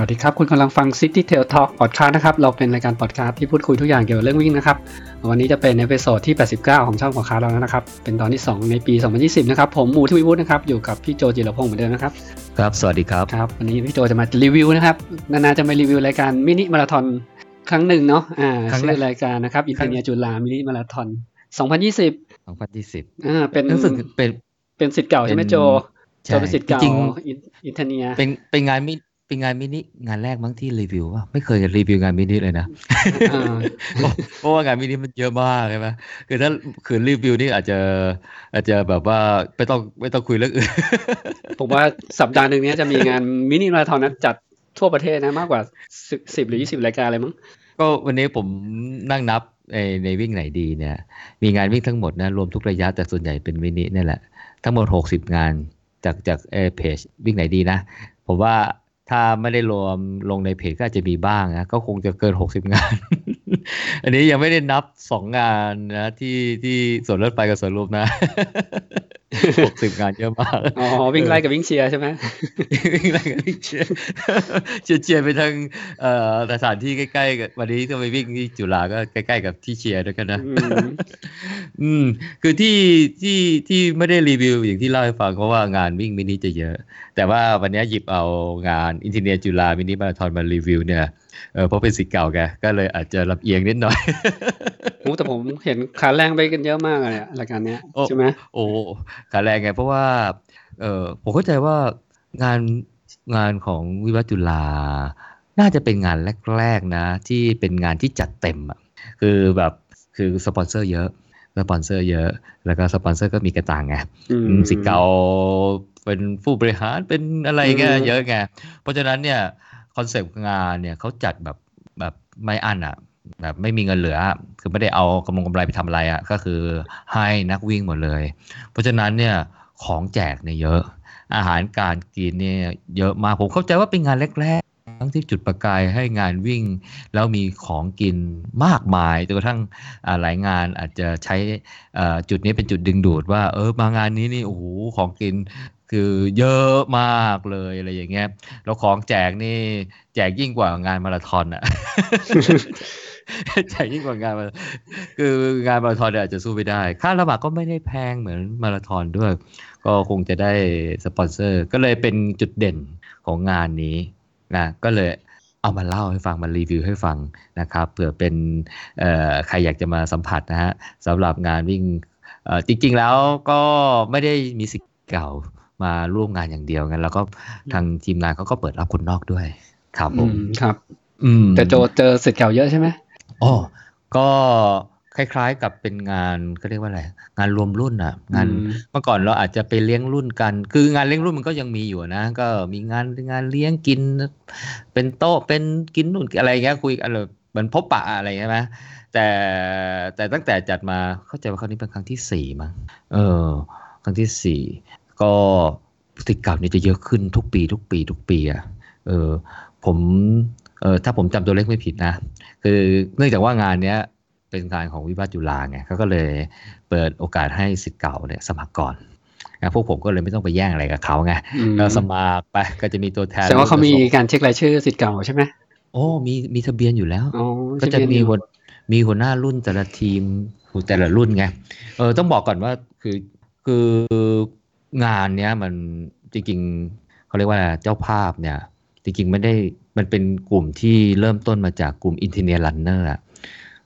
สวัสดีครับ คุณกำลังฟัง City Trail Talk Podcast นะครับ เราเป็นรายการพอดคาสต์ที่พูดคุยทุกอย่างเกี่ยวกับเรื่องวิ่งนะครับ วันนี้จะเป็น episode ที่ 89 ของช่องพอดคาสต์เราแล้วนะครับ เป็นตอนที่ 2 ในปี 2020 นะครับ ผมหมูทวีวุฒินะครับ อยู่กับพี่โจจิรพงศ์เหมือนเดิมนะครับ ครับ สวัสดีครับ ครับ วันนี้พี่โจจะมารีวิวนะครับ นานๆจะมารีวิวรายการมินิมาราธอนครั้งหนึ่งเนาะ อ่าครั้งแรชื่อรายการนะครับ อินเทอร์เนียจุฬามินิมาราธอน 2020 2020 อ่า เป็นรู้สึกเป็น เป็นศิษย์เก่าใช่ไหมเป็นโจใช่โจเป็นศิษย์เก่าจริงอินอินเทอร์เนีย เป็น เป็นงานมิ เป็นงานมินิงานแรกมั้งที่รีวิวว่าไม่เคยรีวิวงานมินิเลยนะอ่าเพราะเพราะว่างานมินิมันเยอะมากใช่ไหมคือถ้าคือรีวิวนี่อาจจะอาจจะแบบว่าไม่ต้องไม่ต้องคุยเรื่องอื่นผมว่าสัปดาห์หนึ่งเนี้ยจะมีงานมินิมาราธอนนะจัดทั่วประเทศนะมากกว่าสิบสิบหรือยี่สิบรายการเลยมั้งก็วันนี้ผมนั่งนับในในวิ่งไหนดีเนี่ย มีงานวิ่งทั้งหมดนะรวมทุกระยะแต่ส่วนใหญ่เป็นมินินี่แหละ ทั้งหมด60งานจากจากเอเพจวิ่งไหนดีนะ ผมว่า ถ้าไม่ได้รวมลงในเพจก็อาจจะมีบ้างนะ ก็คงจะเกิน 60 งาน อันนี้ยังไม่ได้นับ 2 งานนะ ที่ที่ส่วนรถไฟกับส่วนลมนะ 60งานเยอะมาก อ๋อ วิ่งไล่กับวิ่งเชียร์ใช่ไหมวิ่งอะไรกันวิ่งเชียร์เชียร์เชียร์ไปทางเอ่อสถานที่ใกล้ๆกับวันนี้ก็ไปวิ่งที่จุฬาก็ใกล้ๆกับที่เชียร์ด้วยกันนะอืมอืม คือที่ที่ที่ไม่ได้รีวิวอย่างที่เล่าให้ฟังเพราะว่างานวิ่งมินิจะเยอะ แต่ว่าวันนี้หยิบเอางานอินเทอร์เนียจุฬามินิมาราธอนมารีวิวเนี่ย เออเพราะเป็นศิษย์เก่าแกก็เลยอาจจะลำเอียงนิดหน่อยโอ้แต่ผมเห็นขาแรงไปกันเยอะมากเลยอะรายการเนี้ยโอ้ใช่ไหมโอ้ขาแรงไงเพราะว่าเออผมเข้าใจว่างานงานของวิวัฒน์จุฬาน่าจะเป็นงานแรกๆนะ ที่เป็นงานที่จัดเต็มอะคือแบบคือสปอนเซอร์เยอะสปอนเซอร์เยอะ แล้วก็สปอนเซอร์ก็มีกะตังค์ไงอืมอืมศิษย์เก่าเป็นผู้บริหารเป็นอะไรเงี้ยอืมเยอะไงเพราะฉะนั้นเนี่ย concept งานเนี่ยเขาจัดแบบแบบไม่อั้นอะแบบไม่มีเงินเหลือ คือไม่ได้เอากำลังกำไรไปทำอะไรอะก็คือให้นักวิ่งหมดเลย เพราะฉะนั้นเนี่ยของแจกเนี่ยเยอะ อาหารการกินเนี่ยเยอะมากผมเข้าใจว่าเป็นงานแรกๆทั้งที่จุดประกายให้งานวิ่ง แล้วมีของกินมากมายจนกระทั่งหลายงานอาจจะใช้อ่าจุดนี้เป็นจุดดึงดูดว่า เออมางานนี้นี่โอ้โหของกิน คือเยอะมากเลยอะไรอย่างเงี้ยแล้วของแจกนี่แจกยิ่งกว่างานมาราธอนอะแจกยิ่งกว่างานมาคืองานมาราธอนเนี่ยอาจจะสู้ไม่ได้ ค่าระบาก็ไม่ได้แพงเหมือนมาราธอนด้วย ก็คงจะได้สปอนเซอร์ ก็เลยเป็นจุดเด่นของงานนี้นะก็เลยเอามาเล่าให้ฟังมารีวิวให้ฟังนะครับเผื่อเป็นเอ่อใครอยากจะมาสัมผัสนะฮะสำหรับงานวิ่งเอ่อจริง ๆ แล้วก็ไม่ได้มีสิทธิ์เก่า มาร่วมงานอย่างเดียวงั้นแล้วก็ทางทีมงานเขาก็เปิดรับคนนอกด้วยครับผอืมมครับ อืมแต่โจเจอสิทธิ์เก่าเยอะใช่ไหมอ๋อก็คล้ายๆกับเป็นงานเขาเรียกว่าอะไรงานรวมรุ่นอะ งานอืมเมื่อก่อนเราอาจจะไปเลี้ยงรุ่นกัน คืองานเลี้ยงรุ่นมันก็ยังมีอยู่นะ ก็มีงานงานเลี้ยงกิน เป็นโต๊ะเป็นกินนู่นอะไรเงี้ยคุยอะไรเหมือนพบปะอะไรใช่ไหมแต่แต่ตั้งแต่จัดมาเข้าใจว่าครั้งนี้เป็นครั้งที่สี่มั้งเออ ครั้งที่สี่ ก็สิทธิ์เก่านี่จะเยอะขึ้นทุกปีทุกปีทุกปีอะเออผมเออถ้าผมจำตัวเลขไม่ผิดนะ คือเนื่องจากว่างานเนี้ยเป็นงานของวิวัฒน์จุฬาไงเขาก็เลยเปิดโอกาสให้สิทธิ์เก่าเนี่ยสมัครก่อนนะพวกผมก็เลยไม่ต้องไปแย่งอะไรกับเขาไงอืมเราสมัครไปก็จะมีตัวแทนแสดงว่าเขามีการเช็ครายชื่อสิทธิ์เก่าใช่ไหมโอ้มีมีทะเบียนอยู่แล้วอ๋อก็จะมีหัหัวมีหัวหน้ารุ่นแต่ละทีมแต่ละรุ่นไงเออต้องบอกก่อนว่าคือคือ งานเนี้ยมันจริงๆเขาเรียกว่าอะไรเจ้าภาพเนี่ย จริงๆไม่ได้มันเป็นกลุ่มที่เริ่มต้นมาจากกลุ่ม i n t e r n e t Runner อะ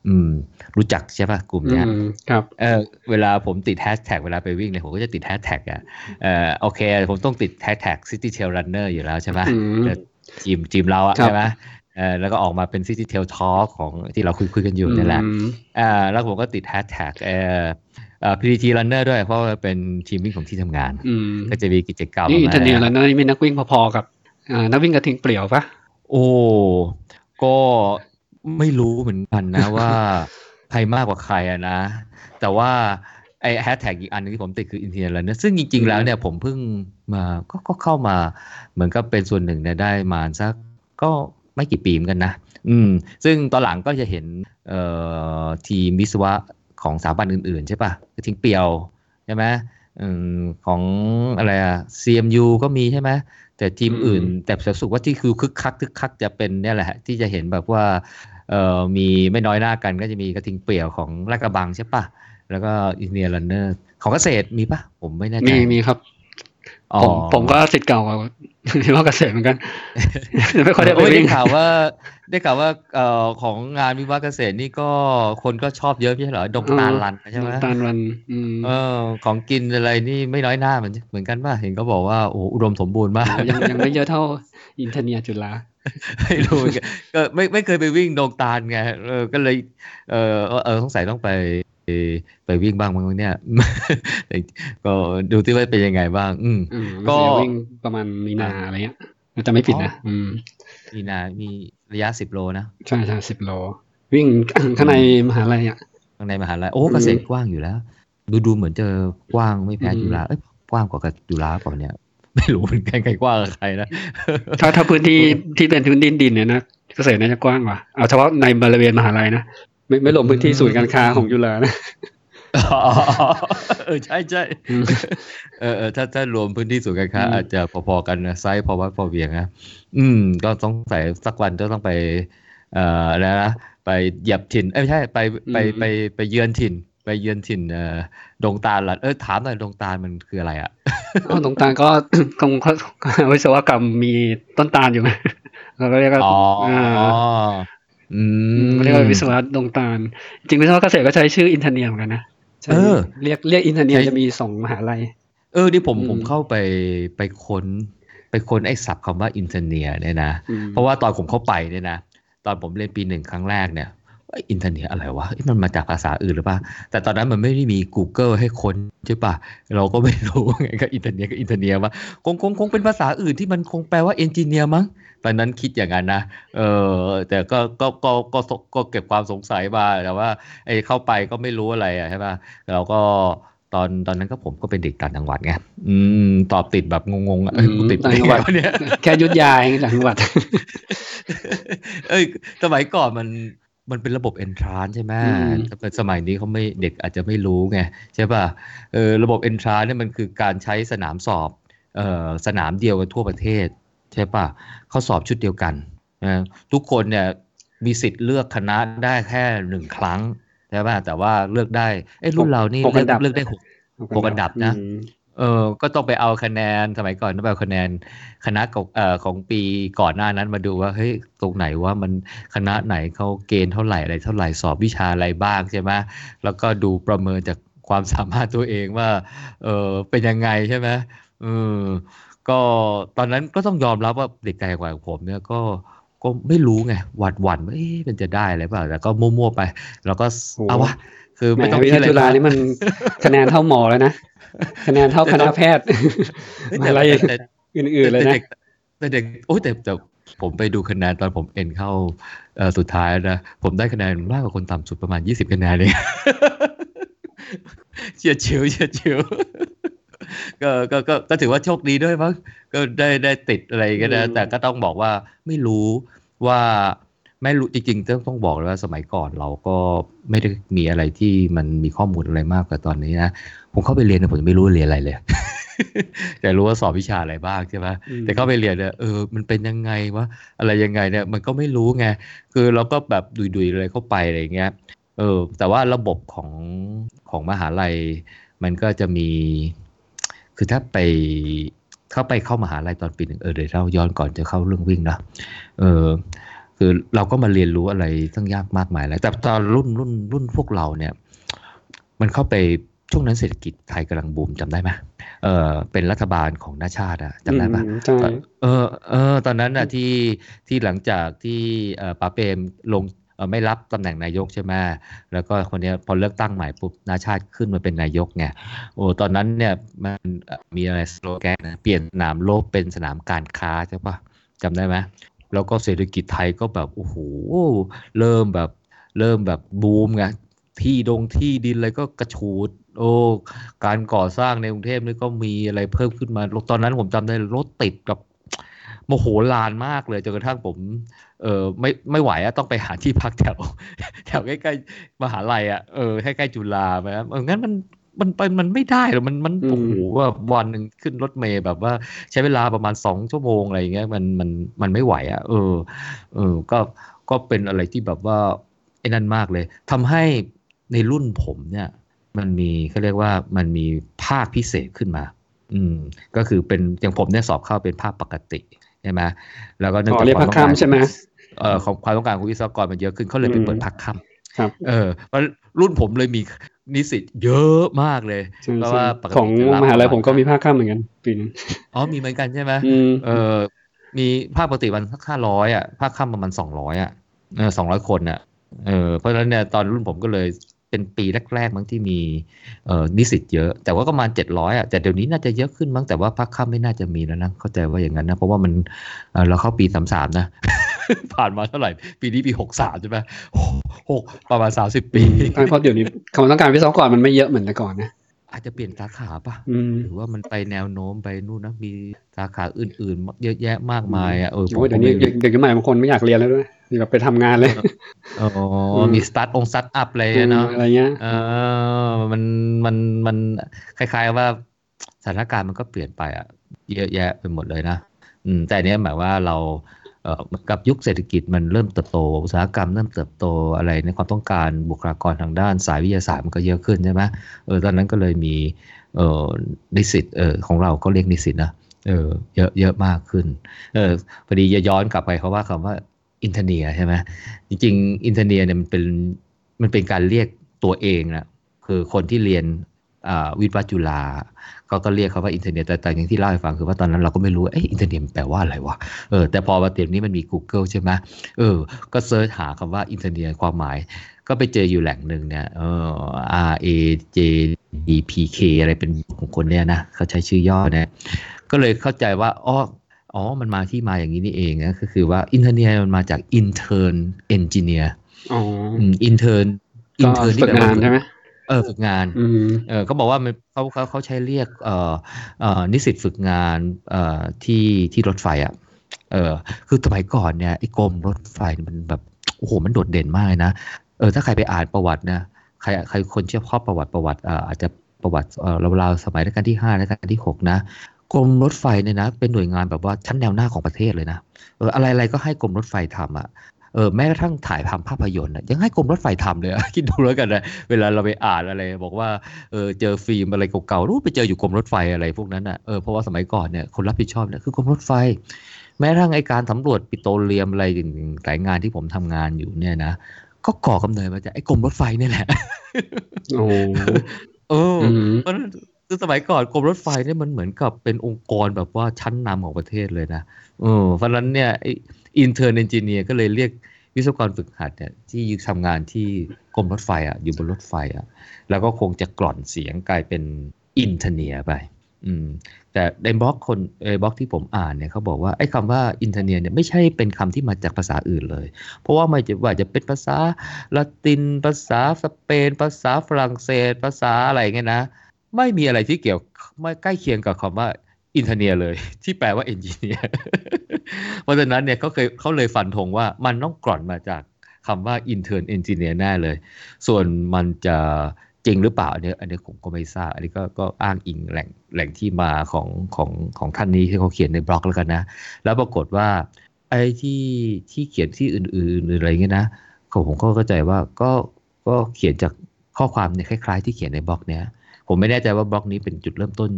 อืม รู้จักใช่ป่ะกลุ่มเนี้ยอืมครับเออเวลาผมติดแฮชแท็กเวลาไปวิ่งเนี่ยผมก็จะติดแฮชแท็กอะเออโอเค ผมต้องติดแฮชแท็ก City Trail Runner อยู่แล้วใช่ไหมอืมเออทีมทีมเราอะครับใช่ไหมเออแล้วก็ออกมาเป็น City Trail Talk ของที่เราคุยคุยกันอยู่นี่แหละอืมอ่าแล้วผมก็ติดแฮชแท็กเอ่อ เอ่อ PTT Runner ด้วย เพราะว่าเป็นทีมวิ่งของที่ทำงานอืมก็จะมีกิจกรรมนี่อินเทอร์เน็ตะไรแล้วนะนี่มีนักวิ่งพอๆกับอ่านักวิ่งกระทิงเปลี่ยวปะโอ้ก็ไม่รู้เหมือนกันนะว่าใครมากกว่าใครอะนะ แต่ว่าไอแฮชแท็กอีกอันหนึงที่ผมติดคือ Internet Runner ซึ่งจริงๆแล้วเนี่ยผมเพิ่งมาก็ก็เข้ามา เหมือนกับเป็นส่วนหนึ่งเนี่ยได้มาสักก็ไม่กี่ปีเหมือนกันนะ อืม ซึ่งตอนหลังก็จะเห็นเอ่อทีมวิศวะ ของสถาบันอื่นๆ ใช่ปะกระทิงเปียวใช่ไหมอืมของอะไรอะ CMU ก็มีใช่ไหมแแต่ทีมอืมอื่น แต่รู้สึกว่าที่คือคึกคักคึกคักจะเป็นเนี่ยแหละฮะที่จะเห็นแบบว่าเอ่อมีไม่น้อยหน้ากันก็จะมีกระทิงเปลี่ยวของลาดกระบังใช่ปะแล้วก็อินเนียรันเนอร์ของเกษตรมีปะผมไม่แน่ใจ มีมีครับอ๋อผมผมก็สิทธิ์เก่า กับที่ว่าเกษตรเหมือนกันไม่ค่อยได้ไปโอ้ยได้วิ่งข่าวว่า ได้ข่าวว่าเอ่อของงานวิวาห์เกษตรนี่ก็คนก็ชอบเยอะไม่ใช่เหรอดงตาลรันใช่ไหมตาลวันอืมเออ ของกินอะไรนี่ไม่น้อยหน้าเหมือนเหมือนกันป่ะเห็นก็บอกว่าโอ้อุดมสมบูรณ์มากยังยังไม่เยอะเท่าอินเทอร์เนียจุฬาไม่รู้เหมือนกันก็ไม่ไม่เคยไปวิ่งดงตาลไงเออก็เลยเออเออเออสงสัยต้องไป ไปวิ่งบ้างมั้งเนี่ยก็ดูที่ว่าเป็นยังไงบ้าง อืมอืมก็ก็วิ่งประมาณมีนาอะไรเงี้ยมันจะไม่ผิดนะอืมมีนา มีระยะสิบโลนะใช่ใช่สิบโล วิ่งข้างในมหาลัยอะข้างในมหาลัยโอ้เกษตรกว้างอยู่แล้ว ดูดูเหมือนจะกว้างไม่แพ้อืมจุฬาเอ้ยกว้างกว่ากับจุฬาเปล่าเนี่ย ไม่รู้เหมือนกันใครกว้างกับใครนะถ้าถ้าพื้นที่ที่เป็นพื้นดินดินเนี่ยนะเกษตรน่าจะกว้างกว่าเอาเฉพาะในบริเวณมหาลัยนะ ไม่ไม่รวมพื้นที่ศูนย์การค้าของจุฬานะอ๋อเออใช่ใช่อืมเออเออถ้าถ้ารวมพื้นที่ศูนย์การค้าอืมอาจจะพอๆกันนะไซส์พอวัดพอเวียงนะอืม ก็ต้องใส่สักวันก็ต้องไป เอ่ออะไรนะไปเหยียบถิ่นเอ้ยไม่ใช่ไปไปไปไปเยือนถิ่น ไปเยือนถิ่นเอ่อดงตาลล่ะเออถามหน่อยดงตาลมันคืออะไรอะอ๋อตรงตาลก็คงเขาวิศวกรรมมีต้นตาลอยู่ไหมเราก็เรียกว่าอ๋อ อ่าอืมเรียกว่าวิศวะดงตาล จริงวิศวะเกษตรก็ใช้ชื่ออินเทอร์เนียเหมือนกันนะใช้เออเรียกเรียกอินเทอร์เนียใช้จะมีสองมหาลัย เออนี่ผมอืมผมเข้าไปไปค้นไปค้นไอ้ศัพท์คำว่าอินเทอร์เนียเนี่ยนะอืมเพราะว่าตอนผมเข้าไปเนี่ยนะ ตอนผมเรียนปีหนึ่งครั้งแรกเนี่ยอินเทอร์เนียอะไรวะเอ๊ะมันมาจากภาษาอื่นหรือเปล่า แต่ตอนนั้นมันไม่ได้มี Google ให้ค้นใช่ปะเราก็ไม่รู้ไงก็อินเทอร์เนียก็อินเทอร์เนียว่าคงคงคงเป็นภาษาอื่นที่มันคงแปลว่าเอนจิเนียร์มั้ง ตอนนั้นคิดอย่างนั้นนะ เออ แต่ก็ก็ก็ก็ก็ก็เก็บความสงสัยมาแต่ว่าไอ้เข้าไปก็ไม่รู้อะไรอะใช่ปะเราก็ตอนตอนนั้นก็ผมก็เป็นเด็กต่างจังหวัดไงอืม ตอบติดแบบงงๆอะเอ้ยกูติดต่างจังหวัดไไเนี่ยแค่ยุทธยาเองต่างจังหวัด เอ้ยสมัยก่อนมันมันเป็นระบบ entrance ใช่ไหมอืมแต่สมัยนี้เขาไม่เด็กอาจจะไม่รู้ไงใช่ป่ะเออระบบ entrance เนี่ยมันคือการใช้สนามสอบเอ่อสนามเดียวกันทั่วประเทศ ใช่ป่ะเขาสอบชุดเดียวกันนะทุกคนเนี่ยมีสิทธิ์เลือกคณะได้แค่หนึ่งครั้งใช่ป่ะแต่ว่าเลือกได้เอ้ยรุ่นเรานี่หกเลือัอกนดับเลือกได้หกหกอันดับนะอืมเออก็ต้องไปเอาคะแนนสมัยก่อนต้องไปเอาคะแนนคณะของเอ่อของปีก่อนหน้านั้นมาดูว่าเฮ้ยตรงไหนว่ามันคณะไหนเขาเกณฑ์เท่าไหร่อะไรเท่าไหร่สอบวิชาอะไรบ้างใช่ไหมแล้วก็ดูประเมินจากความสามารถตัวเองว่าเออเป็นยังไงใช่ไหมเออ ก็ตอนนั้นก็ต้องยอมรับว่าเด็กไกลกว่าผมเนี่ยก็ก็ไม่รู้ไงหวัดหวั่นว่าเอ๊ะมันจะได้อะไรเปล่าแต่ก็มั่วๆไป แล้วก็โอ้เอาวะคือแหมไม่ต้องวิคิดทอะไรยาจุฬามากนี่มันคะแนนเท่าหมอแล้วนะคะแนนเท่าคณะแพทย์เฮ้ยมแต่หาลัยแต่อื่นๆเลยแต่นะเด็กแต่เด็กโอ้ยแต่แต่ผมไปดูคะแนนตอนผมเอ็นเข้าเอ่อสุดท้ายนะผมได้คะแนนมากกว่าคนต่ำสุดประมาณยี่สิบคะแนนเลยเฉียดเฉียวเฉียดเฉียว ก็ก็ก็ก็ถือว่าโชคดีด้วยมั้งก็ได้ได้ติดอะไรกันนะอืมแต่ก็ต้องบอกว่าไม่รู้ว่าไม่รู้จริงๆต้องต้องบอกเลยว่าสมัยก่อนเราก็ไม่ได้มีอะไรที่มันมีข้อมูลอะไรมากกว่าตอนนี้นะผมเข้าไปเรียนเนี่ยผมยังไม่รู้ว่าเรียนอะไรเลย แต่รู้ว่าสอบวิชาอะไรบ้างใช่ไหมอืมแต่เข้าไปเรียนเนี่ยเออมันเป็นยังไงวะอะไรยังไงเนี่ยมันก็ไม่รู้ไงคือเราก็แบบดุยๆเลยเข้าไปอะไรอย่างเงี้ยเออแต่ว่าระบบของของมหาลัย มันก็จะมี คือถ้าไปเข้าไปเข้ามหาลัยตอนปีหนึ่งเออเดี๋ยวเราย้อนก่อนจะเข้าเรื่องวิ่งนะเออคือเราก็มาเรียนรู้อะไรตั้งยากมากมายแล้วแต่ตอนรุ่นรุ่นรุ่นพวกเราเนี่ย มันเข้าไปช่วงนั้นเศรษฐกิจไทยกำลังบูมจำได้ไหมเออเป็นรัฐบาลของนาชาติอะจำได้ปะอืมใช่เออเออตอนนั้นน่ะที่ที่หลังจากที่เอ่อป๋าเปรมลงเอ่อ ไม่รับตำแหน่งนายกใช่ไหมแล้วก็คนนี้พอเลือกตั้งใหม่ปุ๊บนาชาติขึ้นมาเป็นนายกไงโอ้ตอนนั้นเนี่ยมันมีอะไรสโลแกนนะเปลี่ยนสนามโลกเป็นสนามการค้าใช่ปะจำได้ไหมแล้วก็เศรษฐกิจไทยก็แบบโอ้โหเริ่มแบบเริ่มแบบบูมไงที่ดงที่ดินอะไรก็กระชูด โอ้ การก่อสร้างในกรุงเทพนี่ก็มีอะไรเพิ่มขึ้นมา ตอนนั้นผมจำได้รถติดกับโมโหลานมากเลยจนกระทั่งผม เออไม่ไม่ไหวอะต้องไปหาที่พักแถว แถวใกล้ๆมหาลัยอะเออใกล้ๆจุฬาไปนะเอองั้นมันมันไปมันไม่ได้หรอกมันมันอืมโอ้โหว่าวันหนึ่งขึ้นรถเมย์แบบว่าใช้เวลาประมาณสองชั่วโมงอะไรอย่างเงี้ยมันมันมันไม่ไหวอะ เออ เออ ก็ก็เป็นอะไรที่แบบว่าไอ้นั่นมากเลยทำให้ในรุ่นผมเนี่ย มันมีเขาเรียกว่ามันมีภาคพิเศษขึ้นมา อืม ก็คือเป็นอย่างผมเนี่ยสอบเข้าเป็นภาคปกติใช่ไหมแล้วก็เนื่องอ๋จาอกเรียกควาภามคต้องการค่ำใช่ไหม เอ่อของความต้องการของวิศวกรมันเยอะขึ้นเขาเลยไปอืมเปิดภาคค่ำครับเออเพราะรุ่นผมเลยมีนิสิตเยอะมากเลยใช่เพราะใช่ว่าปกติของจะรับมหาลัยประผมก็มีภาคค่ำเหมือนกันปีนึงอ๋อมีเหมือนกันใช่ไหมอืมเออมีภาคปกติมันสักห้าร้อยอะภาคค่ำประมาณสองร้อยอะเออสองร้อยคนอะเออเพราะฉะนั้นเนี่ยตอนรุ่นผมก็เลยเป็นปีแรกๆมั้งที่มีเอ่อนิสิตเยอะ แต่ว่าก็ประมาณเจ็ดร้อยอะแต่เดี๋ยวนี้น่าจะเยอะขึ้นมั้งแต่ว่าภาคค่ำไม่น่าจะมีแล้วนะเข้าใจว่าอย่างนั้นนะเพราะว่ามันเออเราเข้าปีสามสามนะ ผ่านมาเท่าไหร่ ปีนี้ปีหกสามใช่ไหมหกประมาณสามสิบปีเพราะเดี๋ยวนี้ความต้องการวิศวกรมันไม่เยอะเหมือนแต่ก่อนนะอาจจะเปลี่ยนสาขาป่ะอืมหรือว่ามันไปแนวโน้มไปนู่นนะมีสาขาอื่นๆ เยอะแยะมากมายอะเออผมโอ้ยก็เดี๋ยวนี้ไม่รู้เด็กยุคใหม่บางคนไม่อยากเรียนแล้วด้วยมีแบบไปทำงานเลยอ๋อมมีสตาร์ทองสตาร์ทอัพอะไรเนาะอะไรเงี้ยเออมันมันมันคล้าย ๆว่าสถานการณ์มันก็เปลี่ยนไปอะ เยอะแยะไปหมดเลยนะอืมแต่อันเนี้ยหมายว่าเราเอ่อ กับยุคเศรษฐกิจมันเริ่มเติบโต อุตสาหกรรมเริ่มเติบโตอะไรในความต้องการบุคลากรทางด้านสายวิทยาศาสตร์มันก็เยอะขึ้นใช่ไหมเออตอนนั้นก็เลยมีเออนิสิตเออของเราก็เรียกนิสิตนะเออเยอะเยอะมากขึ้นเออพอดีจะย้อนกลับไปเขาว่าคำว่าอินทาเนียใช่ไหมจริงๆอินทาเนียเนี่ยมันเป็นมันเป็นการเรียกตัวเองนะคือคนที่เรียนวิทย์วัจุฬา เขาก็เรียกเขาว่าอินเทอร์เน็ตแต่แต่อย่างที่เล่าให้ฟังคือว่าตอนนั้นเราก็ไม่รู้ว่าเอ้อินเทอร์เน็ตแปลว่าอะไรวะเออแต่พอมาตอนนี้มันมี Google ใช่ไหมเออ ก็ search หาคำว่าอินทาเนียความหมาย ก็ไปเจออยู่แหล่งหนึ่งเนี่ยเออ R A J D P K อะไรเป็นของคนเนี่ยนะเขาใช้ชื่อย่อเนี่ยก็เลยเข้าใจว่าอ๋ออ๋อ มันมาที่มาอย่างนี้นี่เองนะก็คือว่าอินเทอร์เน็ตมันมาจาก intern engineer อ๋อ intern ก็ intern ฝึกงานใช่ไหมเออฝึกงานอืมเออเขาบอกว่ามันเขาเขาเขาใช้เรียกเอ่อเอ่อนิสิตฝึกงานเอ่อที่ที่รถไฟอะเออคือสมัยก่อนเนี่ยไอ้กรมรถไฟมันแบบโอ้โหมันโดดเด่นมากเลยนะเออถ้าใครไปอ่านประวัตินะใครใครคนเชื่อข้อประวัติประวัติเอ่ออาจจะประวัติเอ่อราวๆสมัยรัชกาลที่ห้ารัชกาลที่หกนะกรมรถไฟเนี่ยนะเป็นหน่วยงานแบบว่าชั้นแนวหน้าของประเทศเลยนะเอออะไรอะไรก็ให้กรมรถไฟทำอะ เออแม้กระทั่งถ่ายทำภาพยนตร์อะยังให้กรมรถไฟทำเลยอะคิดดูแล้วกันนะเวลาเราไปอ่านอะไร บอกว่าเออเจอฟิล์มอะไรเก่าๆรู้ไปเจออยู่กรมรถไฟอะไรพวกนั้นอะเออเพราะว่าสมัยก่อนเนี่ยคนรับผิดชอบเนี่ยคือกรมรถไฟ แม้กระทั่งไอการสำรวจปิโตรเลียมอะไรอย่างสายงานที่ผมทำงานอยู่เนี่ยนะก็ก่อกำเนิดมาจากไอ้กรมรถไฟนี่แหละโอ้เออออืมเพราะฉะนั้นคือสมัยก่อนกรมรถไฟเนี่ยมันเหมือนกับเป็นองค์กรแบบว่าชั้นนำของประเทศเลยนะเออเพราะฉะนั้นเนี่ย intern engineer ก็เลยเรียกวิศวกรฝึกหัดเนี่ยที่ทำงานที่กรมรถไฟอะอยู่บนรถไฟอะแล้วก็คงจะกร่อนเสียงกลายเป็นอินทาเนียไปอืมแต่ในบล็อกคนเออบล็อกที่ผมอ่านเนี่ยเขาบอกว่าไอ้คำว่าอินทาเนียเนี่ยไม่ใช่เป็นคำที่มาจากภาษาอื่นเลย เพราะว่าไม่ว่าจะเป็นภาษาละติน ภาษาสเปน ภาษาฝรั่งเศส ภาษาอะไรเงี้ยนะ ไม่มีอะไรที่เกี่ยวไม่ใกล้เคียงกับคำว่า อินทาเนียเลย ที่แปลว่าเอนจิเนียร์เพราะฉะนั้นเนี่ยเขาเคยเขาเลยฟันธงว่ามันต้องกร่อนมาจากคำว่า intern engineer แน่เลย ส่วนมันจะจริงหรือเปล่าอันนี้อันนี้ผมก็ไม่ทราบ อันนี้ก็ก็อ้างอิงแหล่งแหล่งที่มาของของของท่านนี้ที่เขาเขียนในบล็อกแล้วกันนะ แล้วปรากฏว่าไอ้ที่ที่เขียนที่อื่นๆหรืออะไรเงี้ยนะผมก็เข้าใจว่าก็ก็เขียนจากข้อความเนี่ยคล้าย ๆ ที่เขียนในบล็อกเนี้ยผมไม่แน่ใจว่าบล็อกนี้เป็นจุดเริ่มต้น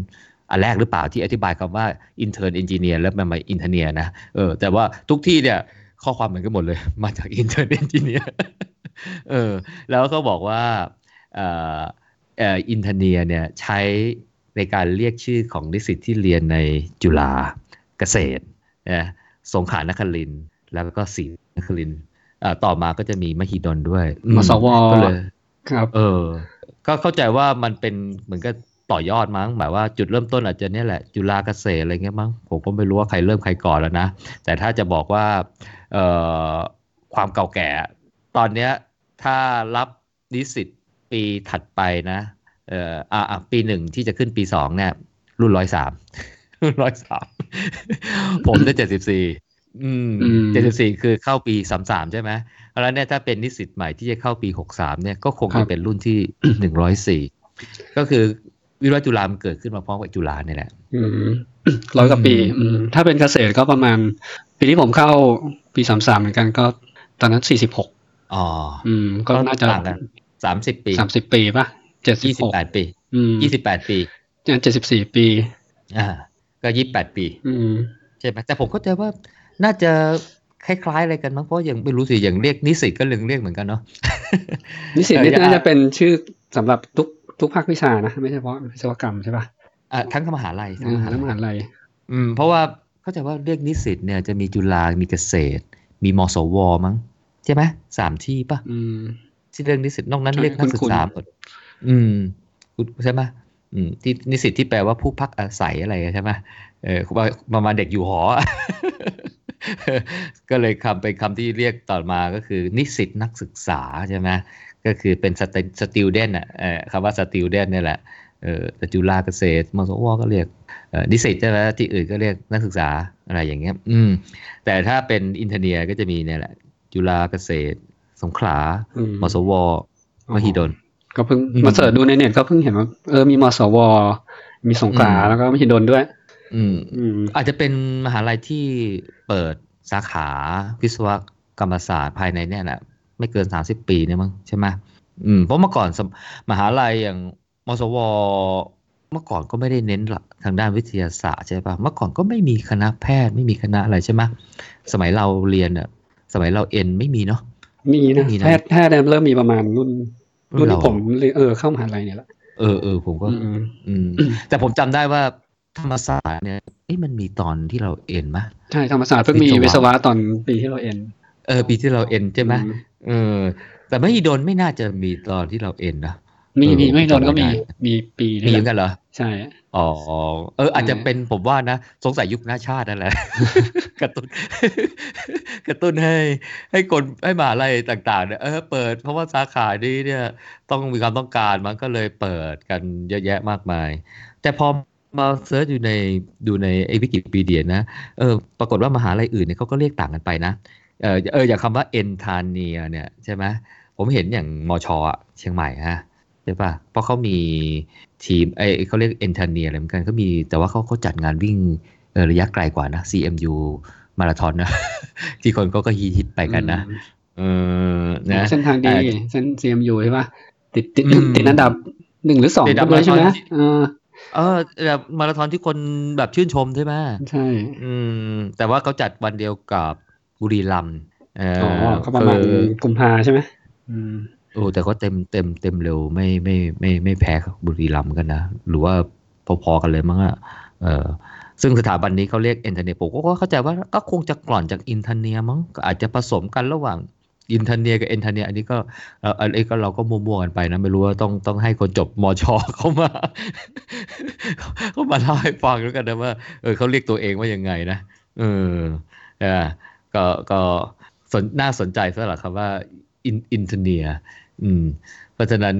อันแรกหรือเปล่าที่อธิบายคำว่า intern engineer แล้วมันมา engineer นะเออแต่ว่าทุกที่เนี่ยข้อความเหมือนกันหมดเลย มาจาก intern engineer เออแล้วก็บอกว่าเอ่อเอ่อ engineer เนี่ยใช้ในการเรียกชื่อของนิสิตที่เรียนในจุฬาเกษตรนะสงขลานครินทร์แล้วก็ศรีนครินทร์อ่าต่อมาก็จะมีมหิดลด้วยอืมสวก็เลยครับ เออ ก็เข้าใจว่ามันเป็นเหมือนกับ ต่อยอดมั้งแบบว่าจุดเริ่มต้นอาจจะเนี่ยแหละ จุฬาเกษตรอะไรเงี้ยมั้งผมก็ไม่รู้ว่าใครเริ่มใครก่อนแล้วนะ แต่ถ้าจะบอกว่าเอ่อความเก่าแก่ ตอนเนี้ยถ้ารับนิสิตปีถัดไปนะเอ่ออะอะปีหนึ่งที่จะขึ้นปีสองเนี่ย รุ่นร้อยสามรุ่นร้อยสามผมได้เจ็ดสิบสี่อืมอืมเจ็ดสิบสี่คือเข้าปีสามสามใช่ไหมแล้วเนี่ยถ้าเป็นนิสิตใหม่ที่จะเข้าปีหกสามเนี่ยก็คงครัจะบเป็นรุ่นที่หนึ่งร้อยสี่ก็คือ วิวัฒจุฬามันเกิดขึ้นมาพร้อมกับจุฬาเนี่ยแหละอืมร้อยกว่าปีอืมถ้าเป็นเกษตรก็ประมาณ ปีที่ผมเข้าปีสามสามเหมือนกันก็ตอนนั้นสี่สิบหกอ๋ออืม ก็น่าจะต่างกันสามสิบปีสามสิบปีป่ะเจ็ดสิบยี่สิหบกแปดปีอืมยี่สิบแปดปีเจ็ดสิบสี่ปี อ่า ก็ยี่สิบแปดปี อืมใช่ไหมแต่ผมเข้าใจว่าน่าจะคล้ายๆอะไรกันมั้งเพราะยังไม่รู้สิอย่างเรียกนิสิตก็เรียกเรียกเหมือนกันเนาะนิสิตเออนี่อย่าน่าจะเป็นชื่อสำหรับทุก ทุกภาควิชานะ ไม่ใช่เฉพาะวิศวกรรมใช่ป่ะอะทั้งมหาลัยทั้งอ่ามหาแล้วมลัยหาลัยอืม เพราะว่าเข้าใจว่าเรียกนิสิตเนี่ยจะมีจุฬามีเกษตร มีมสวมั้งใช่ไหมสามที่ปะอืมที่เรียกนิสิตนอกนั้นใช่เรียกนักศึกคุ้นๆษาหมดอืมคุณใช่ไหมอืมที่นิสิตที่แปลว่าผู้พักอาศัยอะไรใช่ไหมเออประมาณเด็กอยู่หอ ก็เลยคำเป็นคำที่เรียกต่อมาก็คือ นิสิตนักศึกษาใช่ไหม ก็คือเป็น stu- student อะเออคำว่า student นี่ยแหละเออแต่จุฬาเกษตรมสวก็เรียกเออนิสิตใช่ไหมที่อื่นก็เรียกนักศึกษาอะไรอย่างเงี้ยอืมแต่ถ้าเป็นอินเทอร์เนียก็จะมีเนี่ยแหละ จุฬาเกษตร สงขลาอืมมสวมหิดลก็เพิ่งอืมมาเสิร์ชดูในเน็ตก็เพิ่งเห็นว่าเออมีมสว มีสงขลาอืมแล้วก็มหิดลด้วยอืมอืมอาจจะเป็นมหาลัยที่เปิดสาขาวิศวกรรมศาสตร์ภายในเนี่ยแหละ ไม่เกินสามสิบปีเนี่ยมั้งใช่ไหมอืมเพราะเมื่อก่อนสมมหาลัยอย่างมสวเมื่อก่อนก็ไม่ได้เน้นหลักทางด้านวิทยาศาสตร์ใช่ปะเมื่อก่อนก็ไม่มีคณะแพทย์ไม่มีคณะอะไรใช่ไหมสมัยเราเรียนอะสมัยเราเอ็นไม่มีเนาะมีนะมีนะแพทย์แพทย์เริ่มมีประมาณรุ่นรุ่รุ่นนเราที่ผมเรียนเออเข้ามหาลัยเนี่ยแหละเออเออผมก็อืมอืมแต่ผมจำได้ว่าธรรมศาสตร์เนี่ยเอ้มันมีตอนที่เราเอ็นไหมใช่ธรรมศาสตร์เพิ่งมีวิวิศศวะวะตอนปีที่เราเอ็นเออปีที่เราเอ็นใช่ไหมอื เออ แต่ไม่โดนไม่น่าจะมีตอนที่เราเอ็นนะมีเออมีไม่โดนก็มีจำไม่ได้มีปีมีนี่เหแหมือนกัละนเหรอใช่อ๋อเออ อาจจะเออเป็นผมว่านะสงสัยยุคน้าชาตินั่นแหละกระตุ้นกระตุ้นให้ ให้คนให้มหาลัยต่างๆเนี่ยเออเปิดเพราะว่าสาขานี้เนี่ยต้องมีความต้องการมันก็เลยเปิดกันเยอะแยะมากมาย แต่พอมา search อยู่ในดูในไอ้วิกิพีเดียนะเออปรากฏว่ามหาลัยอื่นเนี่ยเขาก็เรียกต่างกันไปนะ เออเอออย่างคำว่าเอนทาเนียเนี่ยใช่ไหมผมเห็นอย่างมชอะเชียงใหม่ฮะใช่ปะเพราะเขามีทีมไอยเขาเรียกเอนทาเนียอะไรเหมือนกันเขามีแต่ว่าเขาเขาจัดงานวิ่งเออระยะไกลกว่านะ CMU มาราธอนนะ ที่คนก็ก็ฮิตๆไปกันนะเออนะเส้นทางดีอ่เส้น CMU ใช่ป่ะติดติดอืมติดอันดับหนึ่งหรือสองติดอันดับด้วยใช่ไหมมาราธอนที่เออเออแบบมาราธอนที่คนแบบชื่นชมใช่ไหมใช่ อืมแต่ว่าเขาจัดวันเดียวกับ บุรีรัมย์เอออ๋ออก็ประมาณคือกุมภาใช่ไหมอืมโอ้แต่ก็เต็มเต็มเต็มเร็วไม่ไม่ไม่ไม่แพ้บุรีรัมย์กันนะ หรือว่าพอๆกันเลยมั้งอะเออซึ่งสถาบันนี้เขาเรียกเอนเทอร์เนียผมก็เข้าใจว่าก็คงจะกล่อนจากอินเทอร์เนียมั้งก็อาจจะผสมกันระหว่างอินเทอร์เนียกับเอนเทอร์เนียอันนี้ก็เอออันนี้ก็เราก็มั่วๆกันไปนะ ไม่รู้ว่าต้องต้องให้คนจบมชเข้ามาเข้ามาเล่าให้ฟังแล้วกันนะว่าเออเขาเรียกตัวเองว่ายังไงนะเอออ่า ก็ก็สนน่าสนใจสำหรับคำว่าอินอินเทอร์เนียอืมเพราะฉะนั้น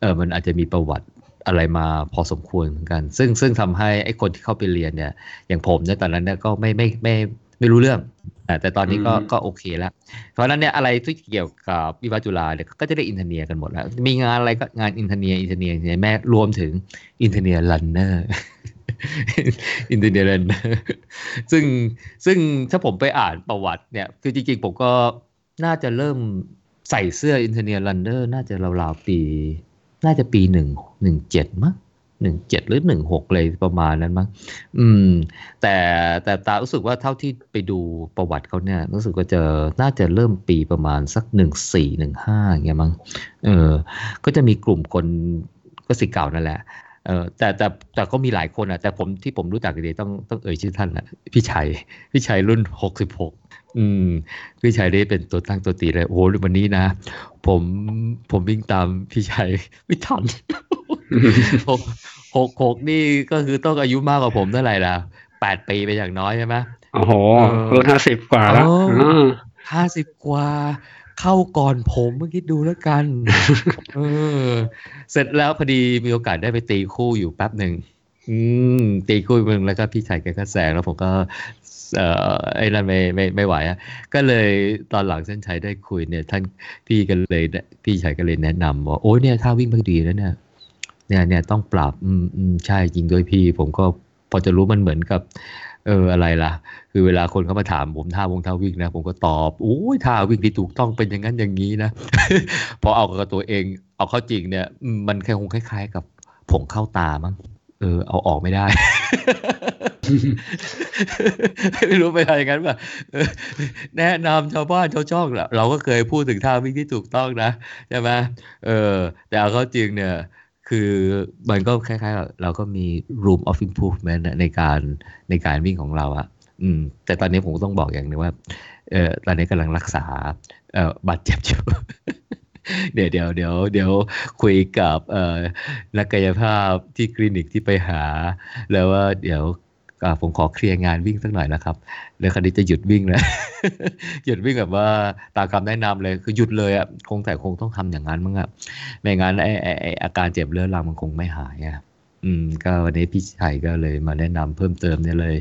เออมันอาจจะมีประวัติอะไรมาพอสมควรเหมือนกัน ซึ่งซึ่งทำให้ไอ้คนที่เข้าไปเรียนเนี่ย อย่างผมเนี่ยตอนนั้นเนี่ยก็ไม่ไม่ไม่ไม่รู้เรื่องอ่าแต่ตอนนี้ก็อืมก็โอเคแล้ว เพราะฉะนั้นเนี่ยอะไรที่เกี่ยวกับวิวัฒน์จุฬาเนี่ยก็จะได้อินเทอร์เนียกันหมดแล้ว มีงานอะไรก็งานอินเทอร์เนียอินเทอร์เนียอินเทอร์เนียแม้รวมถึงอินทาเนีย Runner อินทาเนีย Runner ซึ่งซึ่งถ้าผมไปอ่านประวัติเนี่ย คือจริงๆ ผมก็น่าจะเริ่มใส่เสื้ออินทาเนีย Runner น่าจะราวๆปี น่าจะปีหนึ่งหนึ่งเจ็ดมั้งหนึ่งเจ็ดหรือหนึ่งหกเลยประมาณนั้นมั้งอืม แต่แต่ตารู้สึกว่าเท่าที่ไปดูประวัติเขาเนี่ย รู้สึกว่าจะน่าจะเริ่มปีประมาณสักหนึ่งสี่หนึ่งห้าอย่างเงี้ยมั้งเออ ก็จะมีกลุ่มคนก็สิเก่านั่นแหละ เออแต่แต่แต่ก็มีหลายคนอะ แต่ผมที่ผมรู้จักดีๆต้องต้องเอ่ยชื่อท่านแหละพี่ชัยพี่ชัยรุ่นหกสิบหกอืมพี่ชัยได้เป็นตัวตั้งตัวตีเลยโอ้โหวันนี้นะผมผมวิ่งตามพี่ชัยไม่ทันหกหกหกนี่ก็คือต้องอายุมากกว่าผมเท่าไหร่ล่ะแปดปีไปอย่างน้อยใช่ไหมโอ้โหเออรุ่นห้าสิบกว่าแล้วอ๋ออืมห้าสิบกว่า เข้าก่อนผมเมื่อกี้ดูแล้วกันเออเสร็จแล้วพอดีมีโอกาสได้ไปตีคู่อยู่แป๊บหนึ่งอืมตีคู่มึงแล้วก็พี่ชายแกก็แซงแล้วผมก็เอ่อไอ้นั่นไม่ไม่ไม่ไหวอะก็เลยตอนหลังเส้นชัยได้คุยเนี่ย ท่านพี่ก็เลยพี่ชายก็เลยแนะนำว่าโอ้ยเนี่ยถ้าวิ่งไม่ดีแล้วเนี่ยเนี่ยเนี่ยต้องปรับอืมอืมใช่จริงด้วยพี่ ผมก็พอจะรู้มันเหมือนกับ เอออะไรล่ะ คือเวลาคนเขามาถามผมท่าวงท่าวิ่งนะ ผมก็ตอบโอ้ยท่าวิ่งที่ถูกต้องเป็นอย่างนั้นอย่างนี้นะ พอเอากับตัวเอง เอาเข้าจริงเนี่ย มันแค่คงคล้าย ๆ กับผงเข้าตามั้งเออเอาออกไม่ได้ ไม่รู้ไปอะไรอย่างนั้นป่ะแนะนำชาวบ้านชาวช่องเราก็เคยพูดถึงท่าวิ่งที่ถูกต้องนะใช่ไหมเออ แต่เอาเข้าจริงเนี่ย คือมันก็คล้ายๆ เราก็มี room of improvement ในการในการวิ่งของเราอะอืม แต่ตอนนี้ผมต้องบอกอย่างนึงว่า เออตอนนี้กำลังรักษา เออบาดเจ็บอยู่เดี๋ยวเดี๋ยวเดี๋ยวเดี๋ยวคุยกับเอ่อนักกายภาพที่คลินิกที่ไปหา แล้วว่าเดี๋ยว ผมขอเคลียร์งานวิ่งสักหน่อยนะครับแล้วคราวนี้จะหยุดวิ่งแล้วหยุดวิ่งแบบว่าตามคำแนะนำเลยคือหยุดเลยอะคงแต่คงต้องทำอย่างนั้นมั้งอะไม่งั้นไอ้ไอ้อาการเจ็บเรื้อรังมันคงไม่หายอะอืมก็วันนี้พี่ชัยก็เลยมาแนะนำเพิ่มเติมเนี่ยเลย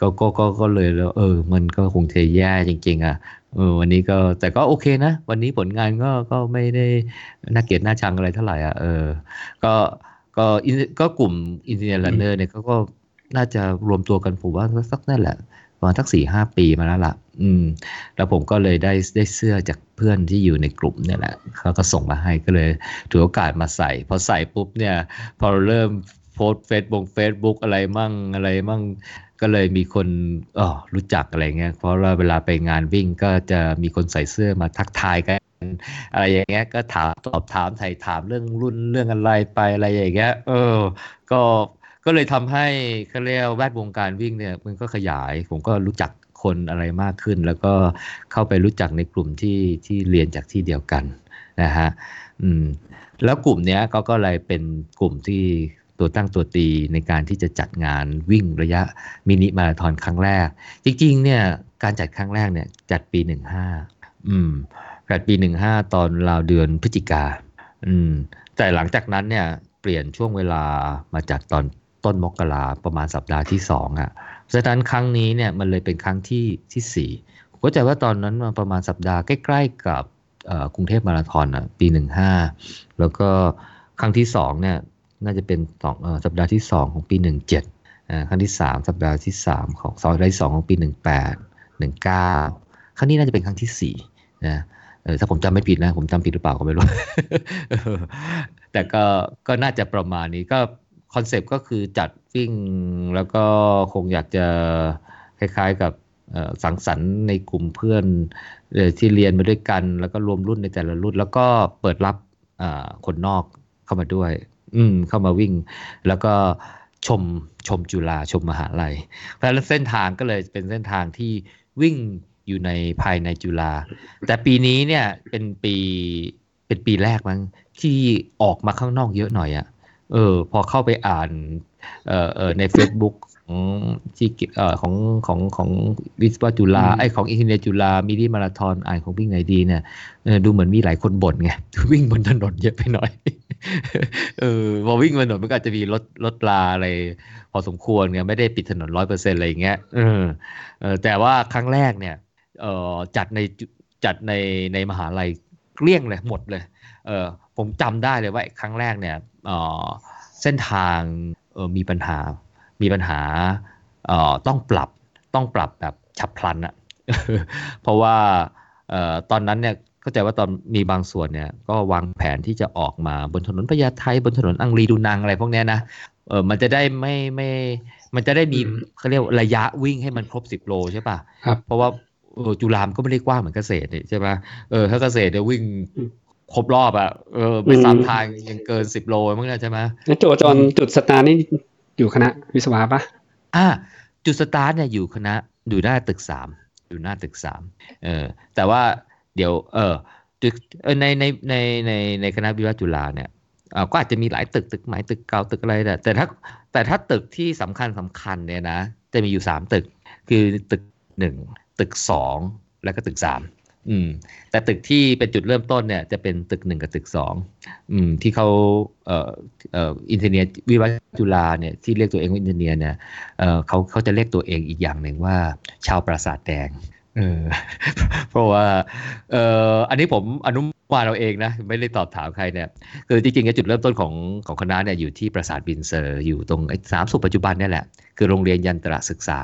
ก็ก็ก็ก็เลยแล้วเออ มันก็คงเทแย่จริง ๆ อะเออวันนี้ก็แต่ก็โอเคนะ วันนี้ผลงานก็ก็ไม่ได้น่าเกลียดน่าชังอะไรเท่าไหร่อะเออ ก็ก็ก็กลุ่มอินทาเนีย Runner เนี่ยเขาก็ น่าจะรวมตัวกันผมว่าสักนั่นแหละประมาณสักสี่ห้าปีมาแล้วล่ะ อืม แล้วผมก็เลยได้ได้เสื้อจากเพื่อนที่อยู่ในกลุ่มเนี่ยแหละเขาก็ส่งมาให้ก็เลยถือโอกาสมาใส่ พอใส่ปุ๊บเนี่ย พอเริ่มโพสเฟซบุ๊กเฟซบุ๊กอะไรมั่งอะไรมั่งก็เลยมีคนอ๋อรู้จักอะไรเงี้ยเพราะว่าเวลาไปงานวิ่งก็จะมีคนใส่เสื้อมาทักทายกันอะไรอย่างเงี้ยก็ถามตอบถามไถ่ถามเรื่องรุ่นเรื่องอะไรไปอะไรอย่างเงี้ยเออ ก็ ก็เลยทำให้เขาเรียกแวดวงการวิ่งเนี่ยมันก็ขยาย ผมก็รู้จักคนอะไรมากขึ้น แล้วก็เข้าไปรู้จักในกลุ่มที่ที่เรียนจากที่เดียวกันนะฮะอืมแล้วกลุ่มเนี้ยก็ก็เลยเป็นกลุ่มที่ตัวตั้งตัวตีในการที่จะจัดงานวิ่งระยะมินิมาราธอนครั้งแรก จริงๆเนี่ยการจัดครั้งแรกเนี่ยจัดปีหนึ่งห้าอืมจัดปีหนึ่งห้าตอนราวเดือนพฤศจิกาอืมแต่หลังจากนั้นเนี่ยเปลี่ยนช่วงเวลามาจัดตอน ต้นมกราประมาณสัปดาห์ที่สองอะฉะนั้นครั้งนี้เนี่ยมันเลยเป็นครั้งที่ที่สี่ผมเข้าใจว่าตอนนั้นประมาณสัปดาห์ใกล้ ๆ กับกรุงเทพมาราธอนอะปีหนึ่งห้าแล้วก็ครั้งที่สองเนี่ยน่าจะเป็นสองสัปดาห์ที่สองของปีหนึ่งเจ็ดครั้งที่สามสัปดาห์ที่สามของสัปดาห์ที่สองของปีหนึ่งแปดหนึ่งเก้าครั้งนี้น่าจะเป็นครั้งที่สี่นะเออถ้าผมจำไม่ผิดนะ ผมจำผิดหรือเปล่าก็ไม่รู้ แต่ก็ก็น่าจะประมาณนี้ก็ คอนเซปต์ก็คือจัดวิ่งแล้วก็คงอยากจะคล้ายๆกับสังสรรค์ในกลุ่มเพื่อนที่เรียนมาด้วยกัน แล้วก็รวมรุ่นในแต่ละรุ่น แล้วก็เปิดรับคนนอกเข้ามาด้วย อืม เข้ามาวิ่ง แล้วก็ชมชมจุฬาชมมหาลัย เพราะฉะนั้นเส้นทางก็เลยเป็นเส้นทางที่วิ่งอยู่ในภายในจุฬาแต่ปีนี้เนี่ยเป็นปีเป็นปีแรกมั้งที่ออกมาข้างนอกเยอะหน่อยอะ เออพอเข้าไปอ่านเอ่อเออใน Facebook ของที่เอ่อของของของวิศวะจุฬาไอของอินเทอร์เน็ตจุฬามีดีมาราธอนอ่านของวิ่งไหนดีเนี่ยดูเหมือนมีหลายคนบ่นไงวิ่งบนถนนเยอะไปหน่อยเออพอวิ่งบนถนนมันก็จะมีรถรถลาอะไร พอสมควรไงไม่ได้ปิดถนนร้อยเปอร์เซ็นต์อะไรอย่างเงี้ยเออเออแต่ว่าครั้งแรกเนี่ยเอ่อจัดในจัดในในมหาลัยเกลี้ยงเลยหมดเลย เออ ผมจำได้เลยว่าครั้งแรกเนี่ยเส้นทางมีปัญหา มีปัญหาต้องปรับต้องปรับแบบฉับพลันอะเพราะว่าตอนนั้นเนี่ยเข้าใจว่าตอนมีบางส่วนเนี่ยก็วางแผนที่จะออกมาบนถนนพญาไทบนถนนอังรีดูนังอะไรพวกนี้นะเออมันจะได้ไม่ไม่มันจะได้มีเขาเรียกระยะวิ่งให้มันครบสิบโลใช่ป่ะครับเพราะว่าจุฬามก็ไม่ได้กว้างเหมือนเกษตรใช่ป่ะเออถ้าเกษตรเนี่ยวิ่ง ครบรอบอะเออไปสามทางยังเกินสิบโลมั้งเนี่ยใช่ไหมแล้วโจจอนจุดสตาร์นี่อยู่คณะวิศวะปะอ่าจุดสตาร์ทเนี่ยอยู่คณะอยู่หน้าตึกสามอยู่หน้าตึกสามเออแต่ว่าเดี๋ยวเออตึกเออในในในในในคณะวิศวะจุฬาเนี่ยก็อาจจะมีหลายตึกตึกหมายตึกเก่าตึกอะไรแต่แต่ถ้าแต่ถ้าตึกที่สำคัญสำคัญเนี่ยนะ จะมีอยู่สามตึก คือตึกหนึ่งตึกสองแล้วก็ตึกสาม อืม แต่ตึกที่เป็นจุดเริ่มต้นเนี่ยจะเป็นตึกหนึ่งกับตึกสองอืม ที่เขาเอ่อเอ่ออินทาเนียวิศวะจุฬาเนี่ยที่เรียกตัวเองว่าอินทาเนียเนี่ยเอ่อเขาเขาจะเรียกตัวเองอีกอย่างหนึ่งว่า ชาวปราสาทแดงเออเพราะว่าเอ่ออันนี้ผมอนุมว่าเราเองนะ ไม่ได้ตอบถามใครเนี่ยคือจริงๆจุดเริ่มต้นของของคณะเนี่ยอยู่ที่ปราสาทบินเซอร์ อยู่ตรงสามสุขปัจจุบันนี่แหละ คือโรงเรียนยันตระศึกษา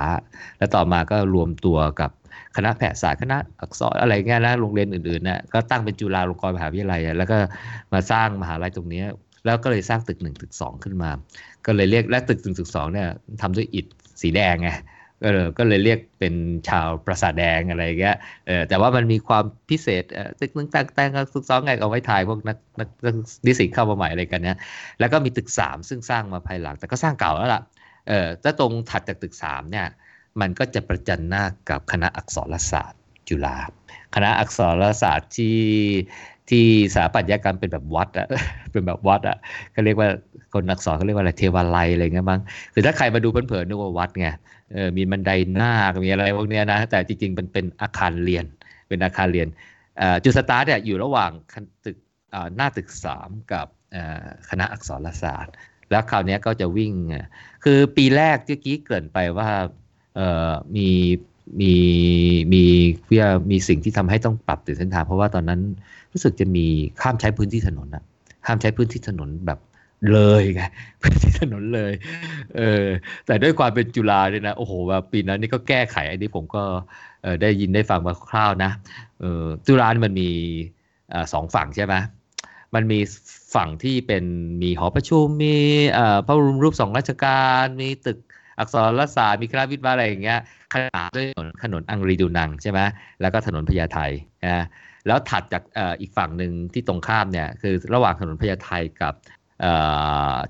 แล้วต่อมาก็รวมตัวกับ คณะแพทยศาสตร์คณะอักษรอะไรเงี้ยนะโรงเรียนอื่นๆนะก็ตั้งเป็นจุฬาลงกรณ์มหาวิทยาลัย แล้วก็มาสร้างมหาลัยตรงนี้ แล้วก็เลยสร้างตึกหนึ่งตึกสองขึ้นมา ก็เลยเรียกและตึกหนึ่งตึกสองเนี่ยทำด้วยอิฐสีแดงไงก็เลยก็เลยเรียกเป็นชาวปราสาทแดงอะไรเงี้ยเออแต่ว่ามันมีความพิเศษตึกหนึ่งแต่งแต่งตึกสองไงเอาไว้ถ่ายพวกนักนักนิสิตเข้ามาใหม่อะไรกันเนี่ยแล้วก็มีตึกสามซึ่งสร้างมาภายหลัง แต่ก็สร้างเก่าแล้วล่ะเออถ้าตรงถัดจากตึกสามเนี่ย มันก็จะประจันหน้ากับคณะอักษรศาสตร์จุฬาคณะอักษรศาสตร์ที่ที่สถาปัตยกรรมเป็นแบบวัดอะเป็นแบบวัดอะเขาเรียกว่าคนอักษรเขาเรียกว่าอะไรเทวาลัยอะไรเงี้ยมั้งคือถ้าใครมาดูเผินๆนึกว่าวัดไงเออมีบันไดหน้ามีอะไรพวกเนี้ยนะแต่จริงๆมันเป็นอาคารเรียน เป็นอาคารเรียนจุดสตาร์ทเนี่ยอยู่ระหว่างตึกหน้าตึกสามกับคณะอักษรศาสตร์ แล้วคราวนี้ก็จะวิ่ง คือปีแรกเมื่อกี้เกินไปว่า มีมีมีเพื่อมีสิ่งที่ทำให้ต้องปรับเปลี่ยนเส้นทางเพราะว่าตอนนั้นรู้สึกจะมีข้ามใช้พื้นที่ถนนนะห้ามใช้พื้นที่ถนนแบบเลยไงพื้นที่ถนนเลยเออแต่ด้วยความเป็นจุฬาเนี่ยนะโอ้โหว่าปีนั้นนี่ก็แก้ไขอันนี้ผมก็ได้ยินได้ฟังมาคร่าวๆนะเออจุฬามันมีสองฝั่งใช่ไหมมันมีฝั่งที่เป็นมีหอประชุมมีพระบรมรูปสองราชการ มีตึก อักษรศาสตร์มีคณะวิทย์อะไรอย่างเงี้ยขนาดด้วยถนนถนนอังรีดูนังใช่ไหมแล้วก็ถนนพญาไทนะแล้วถัดจากอีกฝั่งหนึ่งที่ตรงข้ามเนี่ยคือระหว่างถนนพญาไทกับ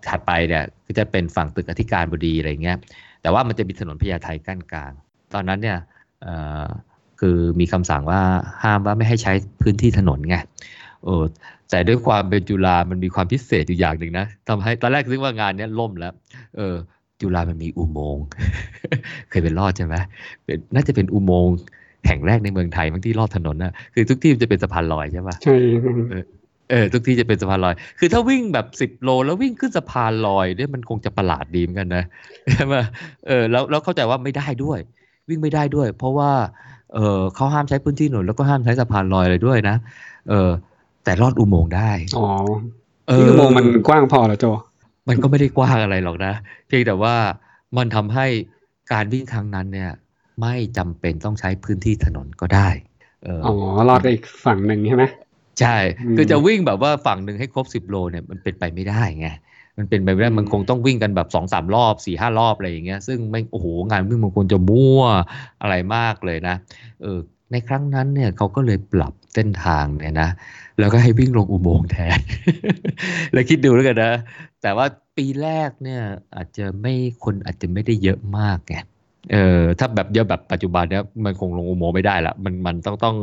ถัดไปเนี่ยก็จะเป็นฝั่งตึกอธิการบดีอะไรเงี้ยแต่ว่ามันจะมีถนนพญาไทกั้นกลาง ตอนนั้นเนี่ยคือมีคำสั่งว่าห้ามว่าไม่ให้ใช้พื้นที่ถนนไงโอ้แต่ด้วยความเป็นจุฬามันมีความพิเศษอยู่อย่างหนึ่งนะทำให้ตอนแรกคิดว่างานนี้ล่มแล้ว เออ จุฬามันมีอุโมงค์เคยเป็นลอดใช่ไหมน่าจะเป็นอุโมงค์แห่งแรกในเมืองไทยบางที่ลอดถนนนะคือทุกที่จะเป็นสะพานลอยใช่ปะใช่เออทุกที่จะเป็นสะพานลอย คือถ้าวิ่งแบบสิบโล แล้ววิ่งขึ้นสะพานลอยเนี่ยมันคงจะประหลาดดีเหมือนกันนะใช่ไหมเออแล้วแล้วเข้าใจว่าไม่ได้ด้วย วิ่งไม่ได้ด้วย เพราะว่าเออเขาห้ามใช้พื้นที่ถนนแล้วก็ห้ามใช้สะพานลอยเลยด้วยนะเออแต่ลอดอุโมงค์ได้อ๋อเอออุโมงค์มันกว้างพอแล้วโจ มันก็ไม่ได้กว้างอะไรหรอกนะ เพียงแต่ว่ามันทำให้การวิ่งครั้งนั้นเนี่ย ไม่จำเป็นต้องใช้พื้นที่ถนนก็ได้อ๋อรอดไปอีกฝั่งหนึ่งใช่ไหมใช่คือจะวิ่งแบบว่าฝั่งหนึ่งให้ครบสิบโลเนี่ยมันเป็นไปไม่ได้ไงมันเป็นไปไม่ได้มันคงต้องวิ่งกันแบบสองสามรอบสี่ห้ารอบอะไรอย่างเงี้ยซึ่งไม่โอ้โหงานวิ่งมันควรจะมั่วอะไรมากเลยนะเออในครั้งนั้นเนี่ยเขาก็เลยปรับเส้นทางเนี่ยนะ แล้วก็ให้วิ่งลงอุโมงค์แทน แล้วคิดดูแล้วกันนะ แต่ว่าปีแรกเนี่ยอาจจะไม่คนอาจจะไม่ได้เยอะมากไงเออถ้าแบบเยอะแบบปัจจุบันเนี้ยมันคงลงอุโมงค์ไม่ได้ละมันมันต้องต้อง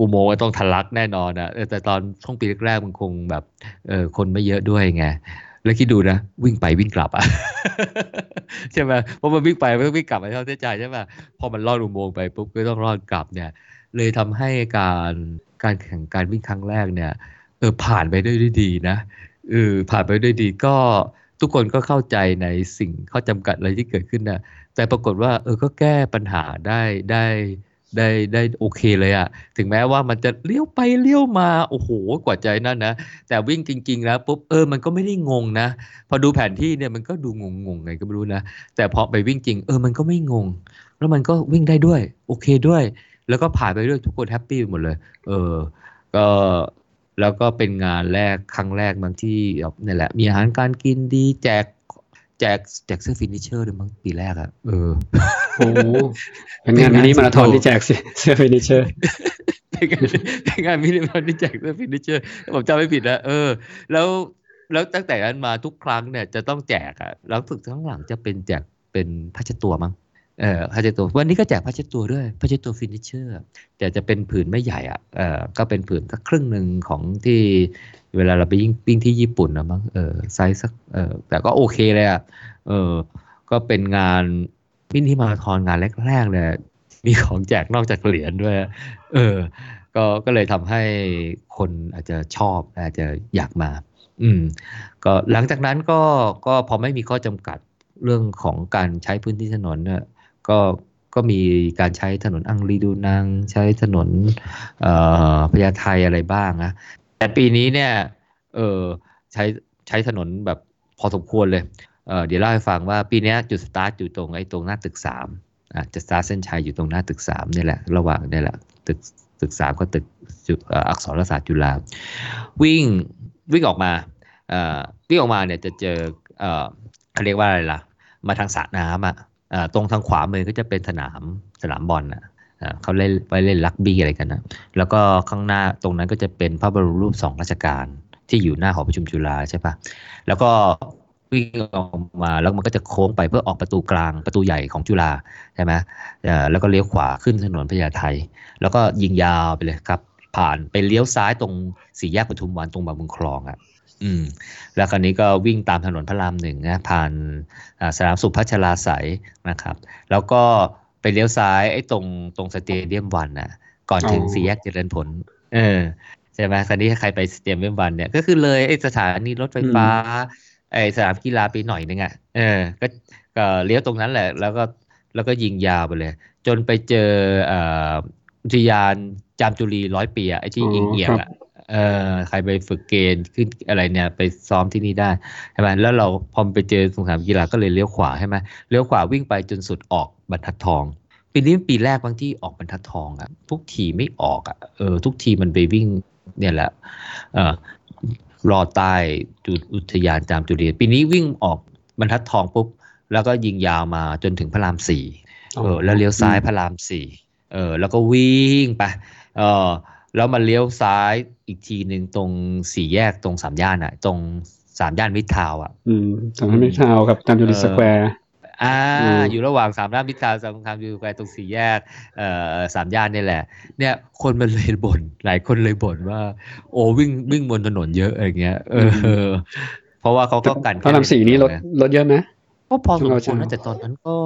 อุโมงค์ต้องทะลักแน่นอนอะแต่ตอนช่วงปีแรกๆมันคงแบบเออคนไม่เยอะด้วยไงแล้วคิดดูนะ วิ่งไปวิ่งกลับอะใช่ไหมเพราะมันวิ่งไปมันต้องวิ่งกลับไปเท่าที่ใจใช่ไหมพอมันลอดอุโมงค์ไปปุ๊บก็ต้องลอดกลับเนี่ย เลยทำให้การ การแข่งการวิ่งครั้งแรกเนี่ยเออผ่านไปได้ด้วยดีนะเออผ่านไปด้วยดีก็ทุกคนก็เข้าใจในสิ่งข้อจำกัดอะไรที่เกิดขึ้นนะแต่ปรากฏว่าเออก็แก้ปัญหาได้ได้ได้ได้โอเคเลยอะถึงแม้ว่ามันจะเลี้ยวไปเลี้ยวมา โอ้โห กว่าใจนั่นนะ แต่วิ่งจริง ๆ แล้วปุ๊บเออมันก็ไม่ได้งงนะ พอดูแผนที่เนี่ยมันก็ดูงงๆไงก็ไม่รู้นะ แต่พอไปวิ่งจริง เออมันก็ไม่งง แล้วมันก็วิ่งได้ด้วย โอเคด้วย แล้วก็ผ่านไปด้วยทุกคน happy หมดเลย เออ ก็แล้วก็เป็นงานแรกครั้งแรกบางที่นี่แหละ มีอาหารการกินดีแจกแจกแจกเสื้อ finisher ด้วยมั้งปีแรกอะเออโอ้เป็นงานมินิมาราธอนที่แจกเสื้อ finisher เป็นงานเป็นงานมินิมาราธอนที่แจกเสื้อ finisher ผมจำไม่ผิดนะเออ แล้วแล้วตั้งแต่นั้นมาทุกครั้งเนี่ยจะต้องแจกอะแล้วฝึกทั้งหลังจะเป็นแจกเป็นผ้าเช็ดตัวมั้ง เอ่อผ้าเช็ดตัววันนี้ก็แจกผ้าเช็ดตัวด้วยผ้าเช็ดตัว finisher แต่จะเป็นผืนไม่ใหญ่อะเอ่อก็เป็นผืนสักครึ่งหนึ่งของที่เวลาเราไปวิ่งวิ่งที่ญี่ปุ่นนะมั้งเออไซส์สักเออแต่ก็โอเคเลยอะเออก็เป็นงานวิ่งที่มาราธอนงานแรกๆเลยมีของแจกนอกจากเหรียญด้วย เออ ก็ก็เลยทำให้คนอาจจะชอบอาจจะอยากมา อืม ก็หลังจากนั้นก็ก็พอไม่มีข้อจำกัดเรื่องของการใช้พื้นที่ถนนเนี่ย ก็ก็มีการใช้ถนนอังรีดูนังใช้ถนนพญาไทอะไรบ้างนะแต่ปีนี้เนี่ยเออใช้ใช้ถนนแบบพอสมควรเลยเเดี๋ยวเล่าให้ฟังว่าปีนี้จุดสตาร์ทอยู่ตรงไอ้ตรงหน้าตึกสามอะจะสตาร์ทเส้นชัยอยู่ตรงหน้าตึกสามนี่แหละระหว่างนี่แหละตึกตึกสามก็ตึกอักษรศาสตร์จุฬาวิ่งวิ่งออกมาวิ่งออกมาเนี่ยจะเจอเขาเรียกว่าอะไรล่ะ มาทางสระน้ำอะ ตรงทางขวามือก็จะเป็นสนามสนามบอลอะเขาเล่นไปเล่นลักบี้อะไรกันนะแล้วก็ข้างหน้าตรงนั้นก็จะเป็นพระบรมรูปสองราชการที่อยู่หน้าหอประชุมจุฬาใช่ปะแล้วก็วิ่งออกมาแล้วมันก็จะโค้งไปเพื่อออกประตูกลางประตูใหญ่ของจุฬาใช่ไหมแล้วก็เลี้ยวขวาขึ้นถนนพญาไทแล้วก็ยิงยาวไปเลยครับ ผ่านไปเลี้ยวซ้ายตรงสี่แยกปทุมวันตรงบางบุญคลองอะ อืมแล้วคราวนี้ก็วิ่งตามถนนพระรามหนึ่งนะผ่านสนามสุพัชราสายนะครับ แล้วก็ไปเลี้ยวซ้ายไอ้ตรงตรงสเตเดียมวันน่ะ ก่อนถึงสี่แยกเจริญผล เออใช่ไหมคราวนี้ใครไปสเตเดียมวันเนี่ยก็คือเลยไอ้สถานีรถไฟฟ้าไอ้สนามกีฬาไปหน่อยนึงอะเออก็ก็เลี้ยวตรงนั้นแหละ แล้วก็แล้วก็ยิงยาวไปเลย จนไปเจออุทยานจามจุรีร้อยปีอะไอ้ที่ยิงเอียงอะ เออใครไปฝึกเกณฑ์ขึ้นอะไรเนี่ย ไปซ้อมที่นี่ได้ใช่ไหมแล้วเราพอไปเจอสงครามกีฬาก็เลยเลี้ยวขวาใช่ไหมเลี้ยวขวาวิ่งไปจนสุดออกบรรทัดทองปีนี้ปีแรกบางที่ออกบรรทัดทองอะทุกทีไม่ออกอะเออทุกทีมันไปวิ่งเนี่ยแหละเออรอใต้จุดอุทยานจามจุรีปีนี้วิ่งออกบรรทัดทองปุ๊บแล้วก็ยิงยาวมาจนถึงพระรามสี่เออแล้วเลี้ยวซ้ายพระรามสี่เออแล้วก็วิ่งไปเออแล้วมาเลี้ยวซ้าย อีกทีหนึ่งตรงสี่แยกตรงสามย่านอะ ตรงสามย่านมิตรทาวน์อะ อืมสามย่านมิตรทาวน์กับจามจุรีสแควร์อ่าอยู่ระหว่างสามย่านมิตรทาวน์กับจามจุรีสแควร์ตรงสี่แยกเอ่อสามย่านนี่แหละ เนี่ยคนมันเลยบ่นหลายคนเลยบ่นว่า โอ้วิ่งวิ่งบนถนนเยอะอะไรเงี้ยเออ เพราะว่าเขาก็กันพระรามสี่นี้รถรถเยอะไหมก็พอสมควรนะแต่ตอนนั้นก็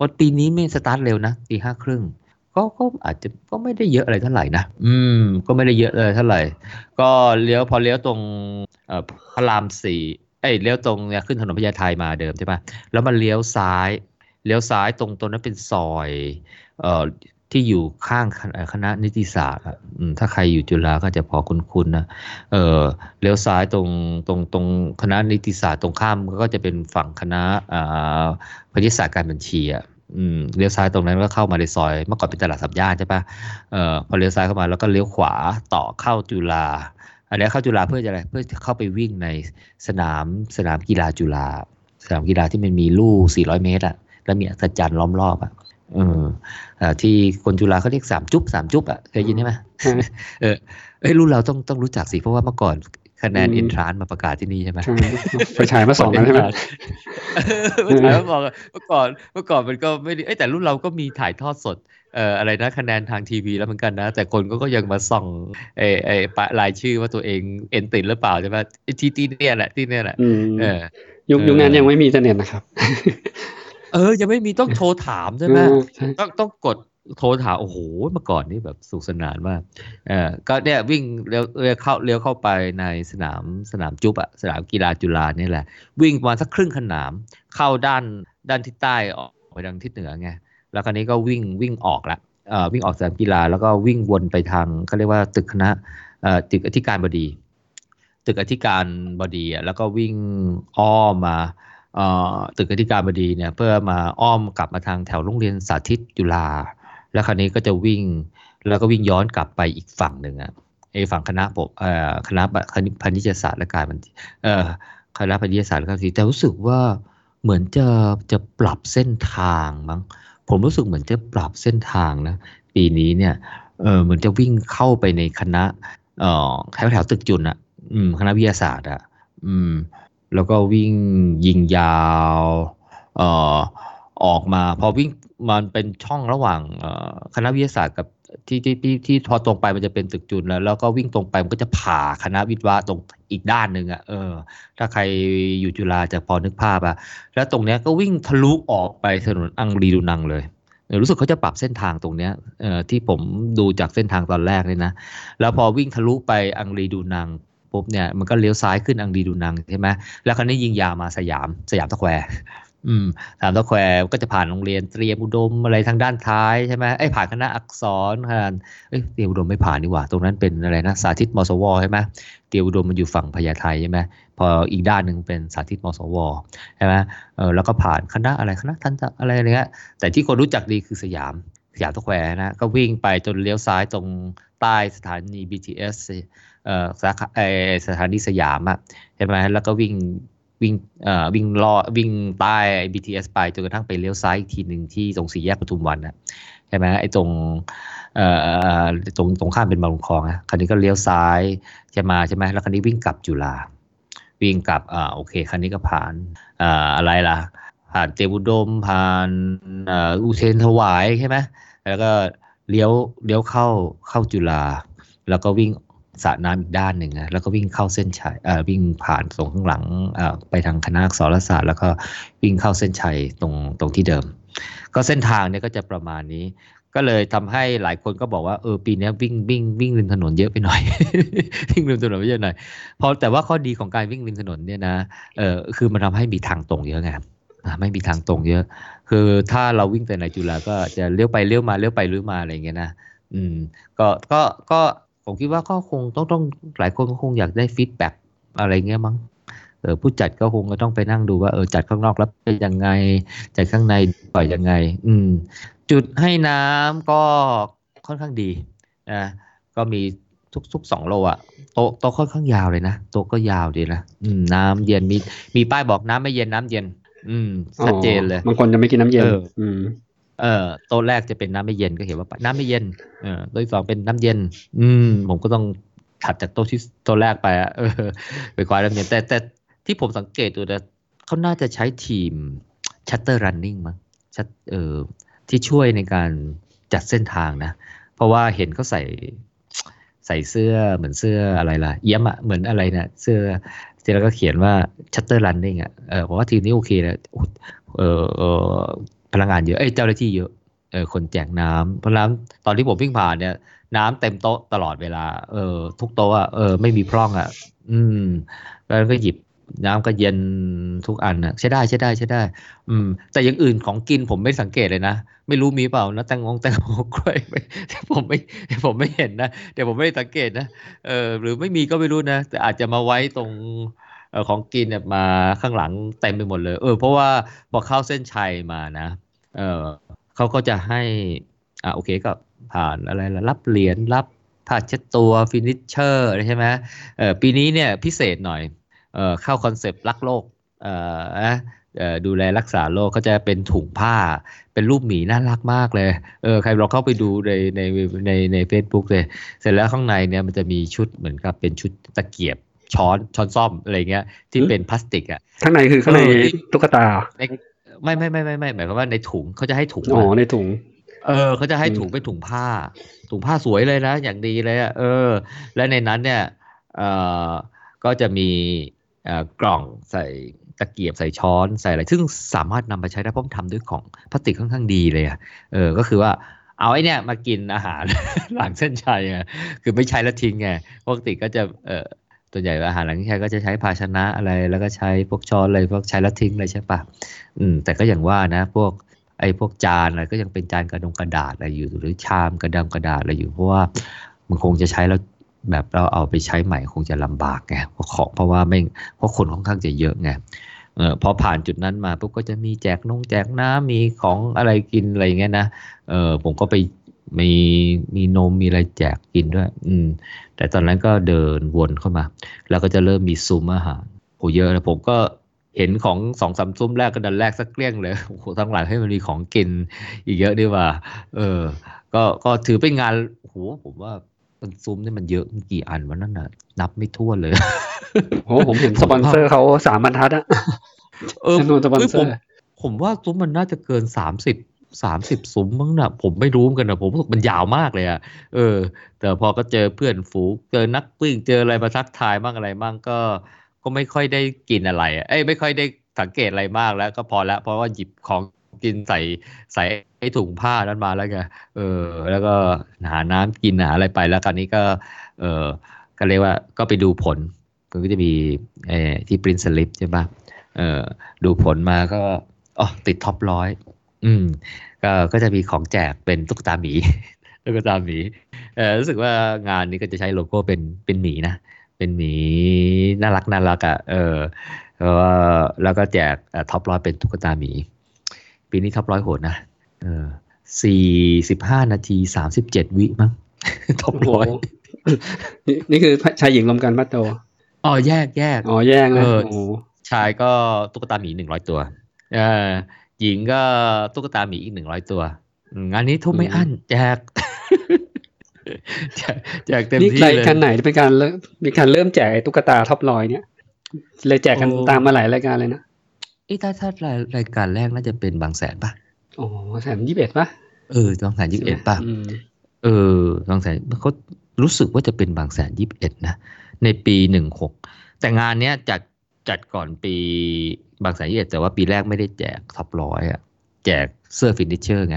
วันปีนี้ไม่สตาร์ทเร็วนะตีห้าครึ่ง ก็ก็อาจจะก็ไม่ได้เยอะอะไรเท่าไหร่นะ อืม ก็ไม่ได้เยอะเลยเท่าไหร่ ก็เลี้ยวพอเลี้ยวตรงเอ่อพระรามสี่เอ้ยเลี้ยวตรงเนี่ยขึ้นถนนพญาไทมาเดิมใช่ปะแล้วมันเลี้ยวซ้าย เลี้ยวซ้ายตรงตรงนั้นเป็นซอยเอ่อที่อยู่ข้างคณะนิติศาสตร์ถ้าใครอยู่จุฬาก็จะพอคุ้นๆนะ เออเลี้ยวซ้ายตรงตรงตรงคณะนิติศาสตร์ตรงข้ามก็จะเป็นฝั่งคณะอ่าพาณิศาสตร์การบัญชีอะ อืมเลี้ยวซ้ายตรงนั้นก็เข้ามาในซอย เมื่อก่อนเป็นตลาดสัมย่านใช่ปะเอ่อพอเลี้ยวซ้ายเข้ามาแล้วก็เลี้ยวขวาต่อเข้าจุฬาอันนี้เข้าจุฬาเพื่อจะอะไรเพื่อเข้าไปวิ่งในสนามสนามกีฬาจุฬาสนามกีฬาที่มันมีลู่ 400 เมตรอะแล้วมีอัศจรรย์ล้อมรอบอะเออที่คนจุฬาเขาเรียกสามจุ๊บสามจุ๊บอะเคยยินใช่ไหมเออเอ้ยรุ่นเราต้องต้องรู้จักสิเพราะว่าเมื่อก่อน คะแนนอินทรานมาประกาศที่นี่ใช่ไหมไปฉายมาสองกันใช่ไหมไปฉายมาบอกเมื่อก่อนเมื่อก่อนมันก็ไม่ได้แต่รุ่นเราก็มีถ่ายทอดสดเอ่ออะไรนะคะแนนทางทีวีแล้วเหมือนกันนะ แต่คนก็ก็ยังมาส่องไอ้ไอ้ปะรายชื่อว่าตัวเองเอ็นติดหรือเปล่าใช่ไหมที่ที่เนี่ยแหละที่เนี่ยแหละเออยุคยุคนั้นยังไม่มีอินเทอร์เน็ตนะครับ เออยังไม่มีต้องโทรถามใช่ไหมต้องต้องกด โทรถามโอ้โหเมื่อก่อนนี่แบบสุขสนานมากเออก็เนี่ยวิ่งเลี้ยวเลี้ยวเข้าเลี้ยวเข้าไปในสนามสนามจุ๊บอะสนามกีฬาจุฬานี่แหละ วิ่งประมาณสักครึ่งขนาม เข้าด้านด้านทิศใต้ออกไปทางทิศเหนือไงแล้วคราวนี้ก็วิ่งวิ่งออกละเอ่อวิ่งออกสนามกีฬาแล้วก็วิ่งวนไปทางเขาเรียกว่าตึกคณะเอ่อตึกอธิการบดี ตึกอธิการบดีอะแล้วก็วิ่งอ้อมมาเอ่อตึกอธิการบดีเนี่ยเพื่อมาอ้อมกลับมาทางแถวโรงเรียนสาธิตจุฬา แล้วคราวนี้ก็จะวิ่ง แล้วก็วิ่งย้อนกลับไปอีกฝั่งหนึ่งอะไอฝั่งคณะปกเอ่อคณะพาณิชยศาสตร์และการบัญชีเอ่อคณะพาณิชยศาสตร์และการบัญชีแต่รู้สึกว่าเหมือนจะจะปรับเส้นทางมั้งผมรู้สึกเหมือนจะปรับเส้นทางนะ ปีนี้เนี่ยเออเหมือนจะวิ่งเข้าไปในคณะเอ่อแถวแถวตึกจุนอะอืม คณะวิทยาศาสตร์อะอืม แล้วก็วิ่งยิงยาว เอ่อ ออกมา พอวิ่งมันเป็นช่องระหว่างคณะวิทยาศาสตร์กับที่ที่ที่ที่พอตรงไปมันจะเป็นตึกจุนแล้ว แล้วก็วิ่งตรงไปมันก็จะผ่าคณะวิทวะตรงอีกด้านหนึ่งอะเออ ถ้าใครอยู่จุฬาจะพอนึกภาพอะแล้วตรงเนี้ยก็วิ่งทะลุออกไปถนนอังรีดูนังเลยรู้สึกเขาจะปรับเส้นทางตรงเนี้ยเอ่อที่ผมดูจากเส้นทางตอนแรกเลยนะ แล้วพอวิ่งทะลุไปอังรีดูนังปุ๊บเนี่ยมันก็เลี้ยวซ้ายขึ้นอังรีดูนังใช่ไหมแล้วคราวนี้ยิงยามาสยามสยามตะแควร์ อืมสามตะแควร์ก็จะผ่านโรงเรียนเตรียมอุดมอะไรทางด้านท้ายใช่ไหมไอ้ผ่านคณะอักษรผ่านเอ้ยเตรียมอุดมไม่ผ่านนี่หว่า ตรงนั้นเป็นอะไรนะสาธิตมสวใช่ไหมเตรียมอุดมมันอยู่ฝั่งพญาไทใช่ไหมพออีกด้านหนึ่งเป็นสาธิตมสวใช่ไหมเออแล้วก็ผ่านคณะอะไรคณะทันตะอะไรเนี้ยแต่ที่คนรู้จักดีคือสยามสยามตะแควร์นะก็วิ่งไปจนเลี้ยวซ้ายตรงใต้สถานี BTS เอ่อสาขาเออสถานีสยามอะใช่ไหมแล้วก็วิ่ง วิ่งเอ่อวิ่งลอวิ่งใต้ BTS ไปจนกระทั่งไปเลี้ยวซ้ายอีกทีหนึ่งที่ตรงสี่แยกปทุมวันนะใช่ไหมไอ้ตรงเอ่อตรงตรงข้ามเป็นบางคลองนะคันนี้ก็เลี้ยวซ้ายจะมาใช่ไหมแล้วคันนี้วิ่งกลับจุฬาวิ่งกลับอ่าโอเคคันนี้ก็ผ่านอ่าอะไรล่ะ ผ่านเตรียมอุดมผ่านอุเทนถวายใช่ไหมแล้วก็เลี้ยวเลี้ยวเข้าเข้าจุฬาแล้วก็วิ่ง สระน้ำอีกด้านหนึ่งนะแล้วก็วิ่งเข้าเส้นชัยเออวิ่งผ่านตรงข้างหลังอ่อไปทางคณะอักษรศาสตร์ แล้วก็วิ่งเข้าเส้นชัยตรงตรงที่เดิม ก็เส้นทางเนี่ยก็จะประมาณนี้ ก็เลยทำให้หลายคนก็บอกว่าเออปีนี้วิ่งวิ่งวิ่งริมถนนเยอะไปหน่อย วิ่งริมถนนเยอะหน่อยพอแต่ว่าข้อดีของการวิ่งริมถนนเนี่ยนะเออคือมันทำให้มีทางตรงเยอะไงไม่มีทางตรงเยอะ คือถ้าเราวิ่งแต่ในจุฬาก็จะเลี้ยวไปเลี้ยวมาเลี้ยวไปเลี้ยวมาอะไรอย่างเงี้ยนะ อืม ก็ ก็ ก็ ผมคิดว่าก็คงต้องต้องหลายคนก็คงอยากได้ feedback อะไรเงี้ยมั้งเออผู้จัดก็คงก็ต้องไปนั่งดูว่าเออจัดข้างนอกแล้วเป็นยังไง จัดข้างในปล่อยยังไง อืม จุดให้น้ำก็ค่อนข้างดีนะก็มีทุกทุกสองโลอะโต๊ะโต๊ะค่อนข้างยาวเลยนะโต๊ะก็ยาวดีนะอืมน้ำเย็นมีมีป้ายบอกน้ำไม่เย็นน้ำเย็น อืมชัดเจนเลยบางคนจะไม่กินน้ำเย็นเอออืม เอ่อโต๊ะแรกจะเป็นน้ำไม่เย็นก็เห็นว่าน้ำไม่เย็นเออโต๊ะที่สองเป็นน้ำเย็น อืม ผมก็ต้องถัดจากโต๊ะที่โต๊ะแรกไปอะเออไปคว้าน้ำเย็นแต่แต่ที่ผมสังเกตดูนะเขาน่าจะใช้ทีม Shutter Running มั้งชัตเออที่ช่วยในการจัดเส้นทางนะ เพราะว่าเห็นเขาใส่ใส่เสื้อเหมือนเสื้ออะไรล่ะเอี๊ยมอะเหมือนอะไรนะเสื้อที่แล้วก็เขียนว่า Shutter Running อะเออผมว่าทีมนี้โอเคนะเออเออ พลังงานเยอะเอ้ยเจ้าหน้าที่เยอะเออคนแจกน้ำเพราะน้ำตอนที่ผมวิ่งผ่านเนี่ย น้ำเต็มโต๊ะตลอดเวลา เออ ทุกโต๊ะอะเออไม่มีพร่องอะ อืม แล้วก็หยิบน้ำก็เย็นทุกอันอะใช้ได้ใช้ได้ใช้ได้ อืม แต่อย่างอื่นของกินผมไม่สังเกตเลยนะ ไม่รู้มีเปล่านะแตงโมแตงโมกล้วยไม่ผมไม่ผมไม่เห็นนะเดี๋ยวผมไม่ได้สังเกตนะเออหรือไม่มีก็ไม่รู้นะแต่อาจจะมาไว้ตรง ของกินเนี่ยมาข้างหลังเต็มไปหมดเลย เออเพราะว่าพอเข้าเส้นชัยมานะเออเขาก็จะให้อ่าโอเคก็ผ่านอะไรละรับเหรียญรับผ้าเช็ดตัว finisher ใช่ไหมเออปีนี้เนี่ยพิเศษหน่อยเออเข้า concept รักโลกเออนะเออดูแลรักษาโลกเขาจะเป็นถุงผ้า เป็นรูปหมีน่ารักมากเลย เออใครลองเข้าไปดูในในในในเฟซบุ๊กเลย เสร็จแล้วข้างในเนี่ยมันจะมีชุดเหมือนกับเป็นชุดตะเกียบ ช้อนช้อนส้อมอะไรเงี้ยที่เป็นพลาสติกอะข้างในคือข้างในเออที่ตุ๊กตาเหรอในไม่ไม่ไม่ไม่ไม่หมายความว่าในถุงเขาจะให้ถุงอ๋อมาในถุง เออเขาจะให้อืมถุงเป็นถุงผ้า ถุงผ้าสวยเลยนะ อย่างดีเลยอะเออ และในนั้นเนี่ยเออก็จะมีเอ่อกล่องใส่ตะเกียบใส่ช้อนใส่อะไร ซึ่งสามารถนำไปใช้ได้เพราะมันทำด้วยของพลาสติกค่อนข้างดีเลยอะเออก็คือว่าเอาไอ้เนี่ยมากินอาหารหลังเส้นชัยไงคือไม่ใช้แล้วทิ้งไงปกติก็จะเออ ตัวใหญ่อาหารหลังเส้นชัยก็จะใช้ภาชนะอะไร แล้วก็ใช้พวกช้อนอะไรพวกใช้แล้วทิ้งเลยใช่ปะอืม แต่ก็อย่างว่านะ พวกไอ้พวกจานอะไรก็ยังเป็นจานกระดงกระดาษอะไรอยู่ หรือชามกระดงกระดาษอะไรอยู่ เพราะว่ามันคงจะใช้แล้วแบบเราเอาไปใช้ใหม่คงจะลำบากไงเพราะของเพราะว่าไม่เพราะคนค่อนข้างจะเยอะไงเออพอผ่านจุดนั้นมาปุ๊บก็จะมีแจกนงแจกน้ำมีของอะไรกินอะไรอย่างเงี้ยนะเออผมก็ไปมีมีนมมีอะไรแจกกินด้วย อืม แต่ตอนนั้นก็เดินวนเข้ามา แล้วก็จะเริ่มมีซุ้มอาหารโหเยอะแล้วผมก็เห็นของสองสามซุ้มแรกก็ดันแรกสักเกลี้ยงเลยโอ้โหทั้งหลังให้มันมีของกินอีกเยอะดีว่า เออ ก็ก็ถือเป็นงานโอ้โหผมว่ามันซุ้มนี่มันเยอะกี่อันวันนั้นน่ะ นับไม่ถ้วนเลยโอ้ผมเห็นสปอนเซอร์เขาสามบรรทัดอะเออจำนวนสปอนเอ้ยเซผอมร์ผมว่าซุ้มมันน่าจะเกินสามสิบ สามสิบซุ้มมั้งนะผมไม่รู้เหมือนกันนะผมรู้สึกมันยาวมากเลยอะเออ แต่พอก็เจอเพื่อนฝูงเจอนักวิ่งเจออะไรมาทักทายบ้างอะไรบ้างก็ก็ไม่ค่อยได้กินอะไรอะเอ้ยไม่ค่อยได้สังเกตอะไรมากแล้วก็พอแล้วเพราะว่าหยิบของกินใส่ใส่ไอ้ถุงผ้านั้นมาแล้วไงเออ แล้วก็หาน้ำกินหาอะไรไปแล้วคราวนี้ก็ เออก็เรียกว่าก็ไปดูผลมันก็จะมีเออที่ปรินสลิปใช่ปะเออดูผลมาก็อ๋อติดท็อปร้อย อืม ก็ก็จะมีของแจกเป็นตุ๊กตาหมีตุ๊กตาหมีเออรู้สึกว่างานนี้ก็จะใช้โลโก้เป็นเป็นหมีนะเป็นหมีน่ารักน่ารักอะ่ะเออแล้วก็แล้วก็แจกท็อปร้อยเป็นตุ๊กตาหมี ปีนี้ท็อปร้อยโหดนะเออสี่สิบห้านาทีสามสิบเจ็ดวิมั้งท็อปโอ้โหร้อยนี่นี่คือชายหญิงรวมกันป้าโจอ๋อแยกแยกอ๋อแย่งนะเออโอ้โหชายก็ตุ๊กตาหมีหนึ่งร้อยตัว เออ หญิงก็ตุ๊กตาหมีอีกหนึ่งร้อยตัวอืมงานนี้ทุ่มไม่อั้นแจกแจกแจกเต็มนี่ที่รายเลยการไหนที่เป็นการเริ่มมีการเริ่มแจกไอ้ตุ๊กตาท็อปร้อยเนี่ยเลยแจกกันโอ้ตามมาหลายรายการเลยนะเอ้ถ้าถ้ารายรายการแรกน่าจะเป็นบางแสนป่ะอ๋อแสนยี่สิบเอ็ดป่ะเออบางแสนยี่สิบเอ็ดป่ะอืมเออบางแสนเขารู้สึกว่าจะเป็นบางแสนยี่สิบเอ็ดนะในปีหนึ่งหกแต่งานเนี้ยจัด จัดก่อนปีบางแสนยี่สิบเอ็ดแต่ว่าปีแรกไม่ได้แจก top ร้อยอะแจกเสื้อ finisher ไง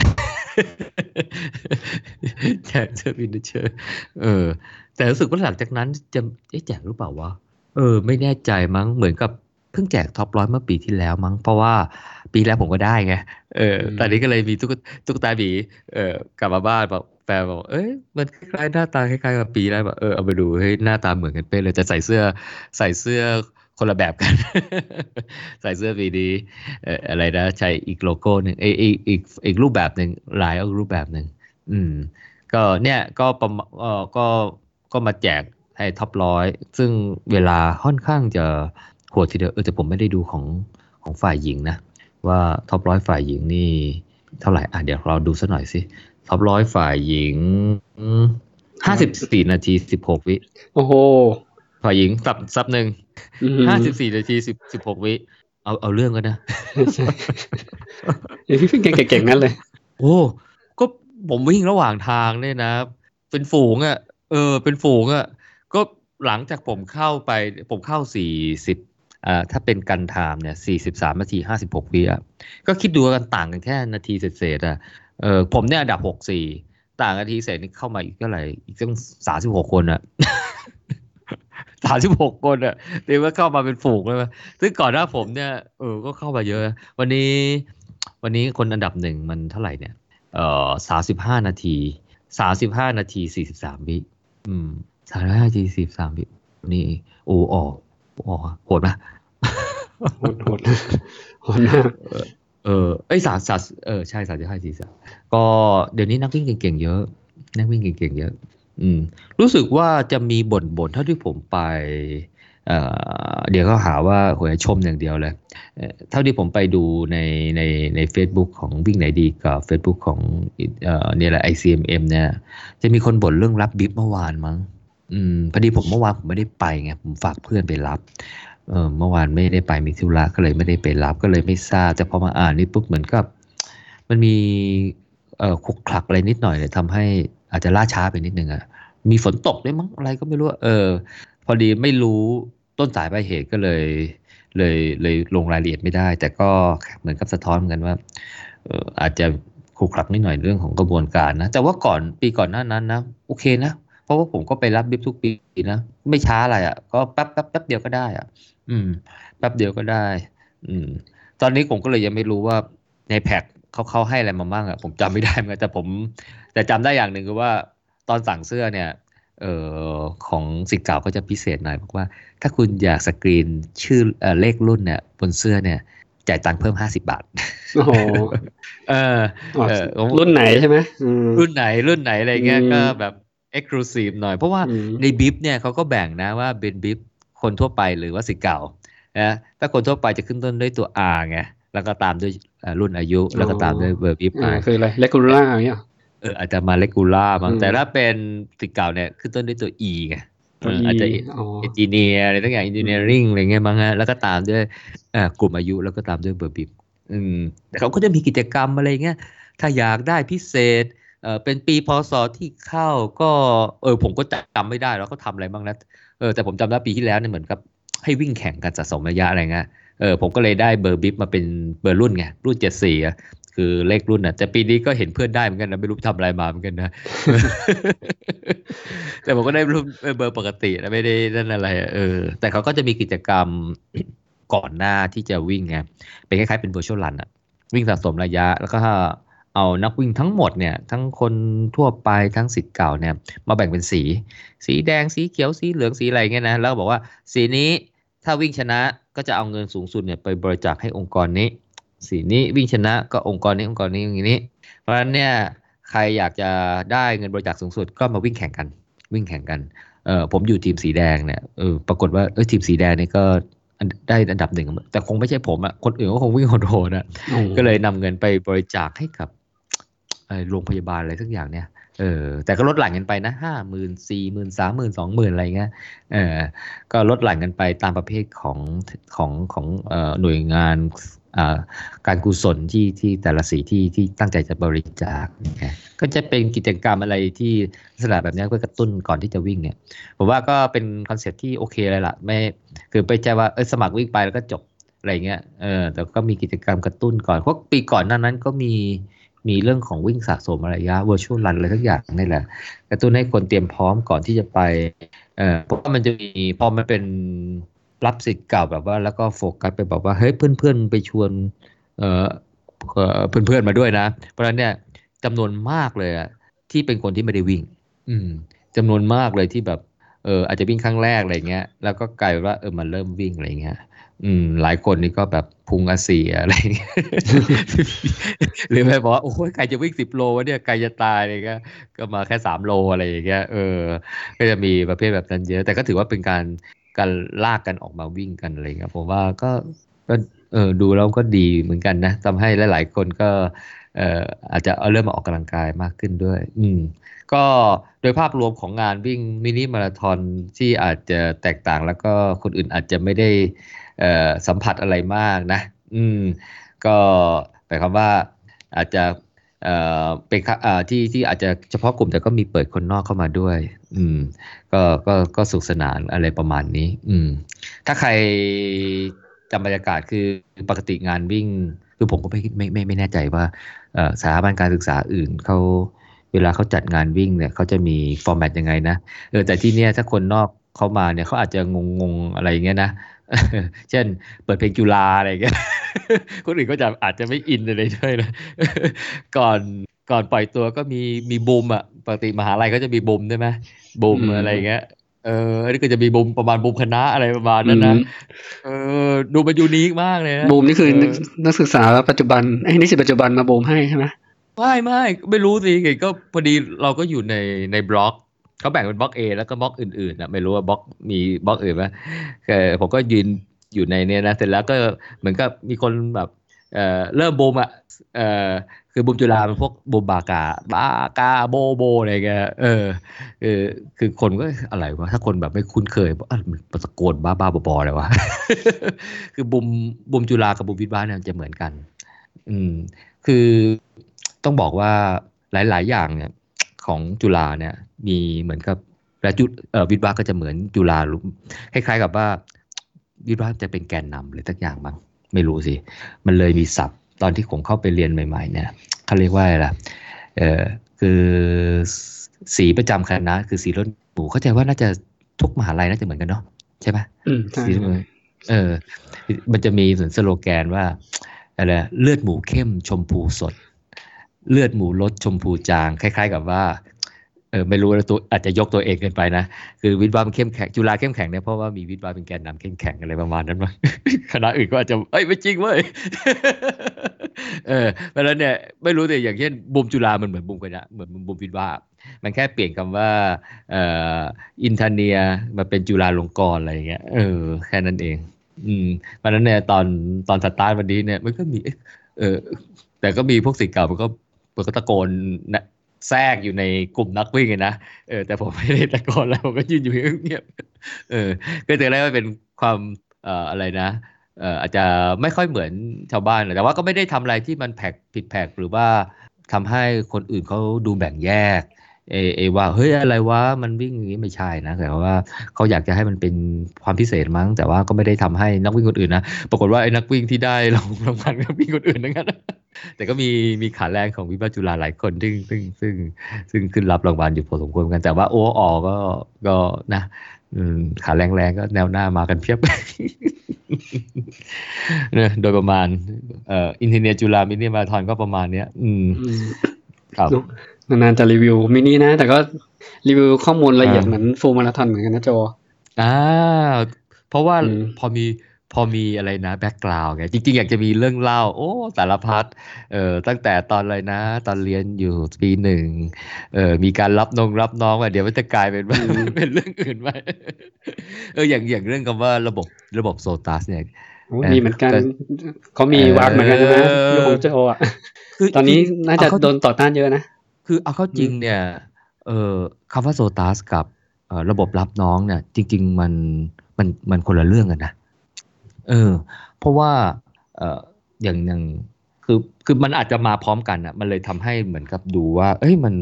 แจกเสื้อ finisher เออ แต่รู้สึกว่าหลังจากนั้นจะเอ๊ะแจกหรือเปล่าวะเออ ไม่แน่ใจมั้งเหมือนกับเพิ่งแจก top ร้อยเมื่อปีที่แล้วมั้งเพราะว่าปีแล้วผมก็ได้ไงเออตอนนี้ก็เลยมีตุ๊กตุ๊กตาหมีเออกลับมาบ้านบอกแฟนบอกเอ้ยมันคล้ายๆหน้าตาคล้ายๆกับปีแล้วแบบเออเอาไปดูเฮ้ยหน้าตาเหมือนกันเป๊ะเลยจะใส่เสื้อใส่เสื้อ คนละแบบกัน ใส่เสื้อปีนี้อะไรนะใช้อีกโลโก้หนึ่งเอยอีกอีกอีกรูปแบบหนึ่งลายอีกรูปแบบหนึ่งอืม ก็เนี่ยก็ประมาเออก็ก็มาแจกให้ท็อปร้อยซึ่งเวลาค่อนข้างจะโหดทีเดียวเออแต่ผมไม่ได้ดูของของฝ่ายหญิงนะ ว่าท็อปร้อยฝ่ายหญิงนี่เท่าไหร่อะเดี๋ยวเราดูสักหน่อยสิท็อปร้อยฝ่ายหญิงห้าสิบสี่นาทีสิบหกวิ โอ้โห ฝ่ายหญิงสับสับหนึ่งอืมห้าสิบสี่นาทีสิบสิบหกวิ เอาเอาเรื่องกันนะใช่เดี๋ยวพี่เพิ่งเก่งๆนั้นเลย โอ้ก็ผมวิ่งระหว่างทางเนี่ยนะ เป็นฝูงอะ่ะ เออ เป็นฝูงอะ่ะ ก็หลังจากผมเข้าไปผมเข้าสี่สิบอ่าถ้าเป็นกันไทม์เนี่ยสี่สิบสามนาทีห้าสิบหกวิอะก็คิดดูกันต่างกันแค่นาทีเศษๆอะเออผมเนี่ยอันดับหกสี่ต่างนาทีเศษนี่เข้ามาอีกเท่าไหร่อีกตั้งสามสิบหกคนอะ สามสิบหกคนอะเรียกว่าเข้ามาเป็นฝูงเลยมั้ยซึ่งก่อนหน้าผมเนี่ยเออก็เข้ามาเยอะ วันนี้ วันนี้คนอันดับหนึ่งมันเท่าไหร่เนี่ย เอ่อสามสิบห้านาทีสามสิบห้านาทีสี่สิบสามวิอืมสามสิบห้านาทีสี่สิบสามวินี่โอ้ออกออกโหดไหมโหดโหดโหดมากเออเอ้ยสามสามเออใช่สามสิบห้าสี่สามก็เดี๋ยวนี้นักวิ่งเก่งๆเยอะ นักวิ่งเก่งๆเยอะ อืม รู้สึกว่าจะมีบ่นบ่นเท่าที่ผมไปเเดี๋ยวก็หาว่าโหยชมอย่างเดียวเลย เท่าที่ผมไปดูในในใน Facebook ของวิ่งไหนดีกับ Facebook ของเอเนี่ยแหละ ICMM เนี่ย จะมีคนบ่นเรื่องรับบิฟเมื่อวานมั้ง อืมพอดีผมเมื่อวานผมไม่ได้ไปไง ผมฝากเพื่อนไปรับ เออเมื่อวานไม่ได้ไปมีธุระก็เลยไม่ได้ไปรับก็เลยไม่ทราบ แต่พอมาอ่านนี่ปุ๊บเหมือนกับ มันมีเอ่อขุกคลักอะไรนิดหน่อยเลยทำให้ อาจจะล่าช้าไปนิดนึงอะมีฝนตกด้วยมั้งอะไรก็ไม่รู้เออ พอดีไม่รู้ต้นสายปลายเหตุก็เลย เลยเลยลงรายละเอียดไม่ได้ แต่ก็เหมือนกับสะท้อนเหมือนกันว่าอาจจะขลุกคลักนิดหน่อยเรื่องของกระบวนการนะ แต่ว่าก่อนปีก่อนหน้านั้นนะโอเคนะ เพราะว่าผมก็ไปรับบิบทุกปีนะ ไม่ช้าอะไรอะ่ะ ก็แป๊บแป๊บแป๊บเดียวก็ได้อะ่ะ อืมแป๊บเดียวก็ได้ อืม ตอนนี้ผมก็เลยยังไม่รู้ว่าในแพ็ค เขาเขาให้อะไรมาบ้างอะ่ะผมจำไม่ได้เหมือนกันแต่ผม แต่จำได้อย่างหนึ่งคือว่าตอนสั่งเสื้อเนี่ยเอ่อของสิทธิ์เก่าก็จะพิเศษหน่อยบอกว่า ถ้าคุณอยากสกรีนชื่อเอ่อเลขรุ่นเนี่ยบนเสื้อเนี่ยจ่ายตังค์เพิ่มห้าสิบาท โอ้โหเอออ๋อเออรุ่นไหนใช่ไหมอืมรุ่นไหนรุ่นไหนอะไรเงี้ยอืมก็แบบ exclusive หน่อย เพราะว่าอืมใน bib เนี่ยเขาก็แบ่งนะว่าเป็น bib คนทั่วไปหรือว่าศิษย์เก่านะถ้าคนทั่วไปจะขึ้นต้นด้วยตัว R ไง แล้วก็ตามด้วยเอ่อรุ่นอายุ แล้วก็ตามด้วยเบอร์ bib อ่ามาคืออะไรเลกูล่าอย่างเงี้ยเอออาจจะมาเลกูล่ามั้งอืมแต่ถ้าเป็นศิษย์เก่าเนี่ยขึ้นต้นด้วยตัว E ไงตัวเออ E อาจจะอ๋อ engineer อะไรตั้งอย่าง engineering อะไรเงี้ยมั้งฮะแล้วก็ตามด้วยเอ่อกลุ่มอายุแล้วก็ตามด้วยเบอร์ bib อืมแต่เขาก็จะมีกิจกรรมอะไรเงี้ยถ้าอยากได้พิเศษเออเป็นปีพศที่เข้าก็เออผมก็จำไม่ได้แล้วเขาทำอะไรบ้างนะเออแต่ผมจำได้ปีที่แล้วเนี่ยเหมือนกับให้วิ่งแข่งกันสะสมระยะอะไรเงี้ย เออผมก็เลยได้เบอร์ bib มาเป็นเบอร์รุ่นไงรุ่นเจ็ดสี่อะคือเลขรุ่นอะแต่ปีนี้ก็เห็นเพื่อนได้เหมือนกันนะไม่รู้ทำอะไรมาเหมือนกันนะ แต่ผมก็ได้รุ่นเบอร์ปกตินะไม่ได้นั่นอะไร เออ แต่เขาก็จะมีกิจกรรมก่อนหน้าที่จะวิ่งไงเป็นคล้ายๆเป็น virtual run อะ วิ่งสะสมระยะ แล้วก็เอานักวิ่งทั้งหมดเนี่ย ทั้งคนทั่วไปทั้งสิทธิ์เก่าเนี่ย มาแบ่งเป็นสี สีแดงสีเขียวสีเหลืองสีอะไรเงี้ยนะแล้วบอกว่าสีนี้ถ้าวิ่งชนะ ก็จะเอาเงินสูงสุดเนี่ยไปบริจาคให้องค์กรนี้ สีนี้วิ่งชนะก็องค์กรนี้องค์กรนี้อย่างนี้ เพราะฉะนั้นเนี่ยใครอยากจะได้เงินบริจาคสูงสุดก็มาวิ่งแข่งกัน วิ่งแข่งกันเออผมอยู่ทีมสีแดงเนี่ยเออปรากฏว่าเออทีมสีแดงเนี่ยก็ได้อันดับหนึ่งแต่คงไม่ใช่ผมอะคนอื่นก็คงวิ่งโหดๆนะก็เลยนำเงินไปบริจาคให้กับโรงพยาบาลอะไรสักอย่างเนี่ย เออแต่ก็ลดหลั่นกันไปนะห้าหมื่นสี่หมื่นสามหมื่นสองหมื่นอะไรเงี้ยเออก็ลดหลั่นกันไปตามประเภทของของของอหน่วยงานการกุศลที่ที่แต่ละปีที่ที่ตั้งใจจะบริจาคนะก็จะเป็นกิจกรรมอะไรที่ลับแบบนี้เพื่อกระตุ้นก่อนที่จะวิ่งเนี่ยผมว่าก็เป็น concept ที่โอเคเลยล่ะไม่คือไม่ใช่ว่าเออสมัครวิ่งไปแล้วก็จบอะไรเงี้ยเออแต่ก็มีกิจกรรมกระตุ้นก่อนเพราะปีก่อนนั้นนั้นก็มี มีเรื่องของวิ่งสะสมระยะ virtual run อะไรทุกอย่างนี่แหละกระตุ้นให้คนเตรียมพร้อมก่อนที่จะไปเอ่อเพราะว่ามันจะมีพอมันเป็นรับสิทธิ์เก่าแบบว่า แล้วก็โฟกัสไปบอกว่าเฮ้ยเพื่อนๆไปชวนเอ่อเพื่อนๆมาด้วยนะ เพราะฉะนั้นเนี่ยจำนวนมากเลยอะที่เป็นคนที่ไม่ได้วิ่ง อืมจำนวนมากเลยที่แบบเอออาจจะวิ่งครั้งแรกอะไรเงี้ยแล้วก็กลายว่าเออมันเริ่มวิ่งอะไรเงี้ย อืม หลายคนนี่ก็แบบพุงอาเซียอะไรหรือไม่บอกว่าโอ้ยใครจะวิ่งสิบโลวะเนี่ยใครจะตายอะไรเงี้ยก็มาแค่สามโลอะไรอย่างเงี้ยเออ ก็จะมีประเภทแบบนั้นเยอะ แต่ก็ถือว่าเป็นการการลากกันออกมาวิ่งกันอะไรเงี้ยผมว่าก็ก็เออดูแล้วก็ดีเหมือนกันนะทำให้หลาย ๆ คนก็เอ่ออาจจะเอาเริ่มมาออกกำลังกายมากขึ้นด้วย อืม ก็โดยภาพรวมของงานวิ่งมินิมาราธอนที่อาจจะแตกต่างแล้วก็คนอื่นอาจจะไม่ได้ สัมผัสอะไรมากนะ อืม ก็หมายความว่าอาจจะเป็นที่ที่อาจจะเฉพาะกลุ่มแต่ก็มีเปิดคนนอกเข้ามาด้วย อืม ก็ก็ก็สุขสนานอะไรประมาณนี้ อืม ถ้าใครจำบรรยากาศคือปกติงานวิ่ง คือผมก็ไม่ไม่ไม่ไม่แน่ใจว่าสถาบันการศึกษาอื่นเขาเวลาเขาจัดงานวิ่งเนี่ยเขาจะมีฟอร์แมตยังไงนะเออแต่ที่เนี้ยถ้าคนนอกเขามาเนี่ยเขาอาจจะงงงอะไรเงี้ยนะ เช่น เปิดเพลงจุฬาอะไรเงี้ยคนอื่นก็จะอาจจะไม่อินอะไรด้วยนะก่อนก่อนปล่อยตัวก็มีมีบูมอะปกติมหาลัยก็จะมีบูมใช่ไหมบูมอะไรเงี้ยเอออันนี้ก็จะมีบูมประมาณบูมคณะอะไรประมาณนั้นนะเออดูมันยูนิคมากเลยนะบูมนี่คือนักศึกษาปัจจุบันไอ้นี่สิปัจจุบันมาบูมให้ใช่ไหมไม่ไม่ไม่รู้สิก็พอดีเราก็อยู่ในในบล็อก เขาแบ่งเป็นบล็อก A แล้วก็บล็อกอื่นๆนะไม่รู้ว่าบล็อกมีบล็อกอื่นไหมผมก็ยืนอยู่ในเนี้ยนะเสร็จแล้วก็เหมือนกับมีคนแบบเอ่อเริ่มบูมอะเอ่อคือบูมจุฬาเป็นพวกบูมบากาบากาโบโบอะไรเงี้ยเออเออคือคนก็อะไรวะถ้าคนแบบไม่คุ้นเคยอะมันตะโกนบ้าบ้าบออะไรวะคือบูมบูมจุฬากับบูมวิทย์บ้านเนี่ยจะเหมือนกัน อืม คือต้องบอกว่าหลาย ๆ อย่างเนี่ยของจุฬาเนี่ย มีเหมือนกับและจุเอ่อวิทย์วาก็จะเหมือนจุฬาคล้ายๆกับว่า วิทย์วาจะเป็นแกนนำหรือสักอย่างบ้างไม่รู้สิ มันเลยมีศัพท์ ตอนที่ผมเข้าไปเรียนใหม่ ๆ เนี่ยเขาเรียกว่าอะไรล่ะเออคือสีประจำคณะ คือสีรถหมูเข้าใจว่าน่าจะทุกมหาลัยน่าจะเหมือนกันเนาะใช่ไหมสีเออ มันจะมีส่วนสโลแกนว่าอะไรเลือดหมูเข้มชมพูสด เลือดหมูรสชมพูจาง คล้าย ๆ กับว่า เออไม่รู้แล้วตัวอาจจะยกตัวเองเกินไปนะ คือวิทย์วามันเข้มแข็งจุฬาเข้มแข็งเนี่ยเพราะว่ามีวิทย์วาเป็นแกนนำเข้มแข็งอะไรประมาณนั้นมั้งคณะอื่นก็อาจจะเอ้ยไม่จริงเว้ยเออเพราะฉะนั้นเนี่ยไม่รู้แต่อย่างเช่นบุมจุฬามันเหมือนบุมกันนะเหมือนบุมวิทย์วามันแค่เปลี่ยนคำว่าเอ่ออินทเนียมาเป็นจุฬาลงกรณ์อะไรอย่างเงี้ยเออแค่นั้นเอง อืมเพราะนั้นเนี่ยตอนตอนสตาร์ทวันนี้เนี่ยมันก็มีเออแต่ก็มีพวกสิทธิ์เก่ามันก็มันก็ตะโกนนะ แทรกอยู่ในกลุ่มนักวิ่งนะเออแต่ผมไม่ได้ตะโกนแล้วผมก็ยืนอยู่เงียบเออก็จะได้ว่าเป็นความเอ่ออะไรนะเอ่ออาจจะไม่ค่อยเหมือนชาวบ้านแต่ว่าก็ไม่ได้ทำอะไรที่มันแผกผิดแผกหรือว่าทำให้คนอื่นเขาดูแบ่งแยก เอเอว่าเฮ้ยอะไรวะมันวิ่งอย่างนี้ไม่ใช่นะแต่ว่าเขาอยากจะให้มันเป็นความพิเศษมั้ง แต่ว่าก็ไม่ได้ทำให้นักวิ่งคนอื่นนะปรากฏว่าไอ้นักวิ่งที่ได้รางวัลนักวิ่งคนอื่นนั่นแต่ก็มีมีขาแรงของวิบัจุฬาหลายคนซึ่งซึ่งซึ่งซึ่งขึ้นรับรางวัลอยู่พอสมควรกันแต่ว่าโอ้ออก็ก็นะอืมขาแรงๆก็แนวหน้ามากันเพียบเนี่ยโดยประมาณเอ่ออินเทเนียจุฬามินิมาราธอนก็ประมาณเนี้ย อืมอืมครับ นานๆจะรีวิวมินินะ แต่ก็รีวิวข้อมูลละเอียดเหมือนฟูลมาราธอนเหมือนกันนะโจอ่าเพราะว่าอืมพอมีพอมีอะไรนะ background ไงจริงๆ อยากจะมีเรื่องเล่า โอ้สารพัดเอ่อตั้งแต่ตอนอะไรนะ ตอนเรียนอยู่ปีหนึ่งเอ่อมีการรับนงรับน้องว่าเดี๋ยวมันจะกลายเป็นว่าเป็นเรื่องอื่นไปเอออย่างอย่างเรื่องคำว่าระบบระบบโซตัสเนี่ยโอ้เออมีเหมือนกันแต่เขามีวางเหมือนกันใช่ไหมเออยุคของโจอะคือตอนนี้คือน่าจะเเข้โดนต่อต้านเยอะนะ คือเอาเข้าจริงเนี่ยเอ่อคำว่าโซตัสกับเอ่อระบบรับน้องเนี่ยจริง ๆ มันมันมันคนละเรื่องกันนะเออ เพราะว่าเอ่ออย่างอย่างคือคือมันอาจจะมาพร้อมกันอะ มันเลยทำให้เหมือนกับดูว่า เอ้ยมัน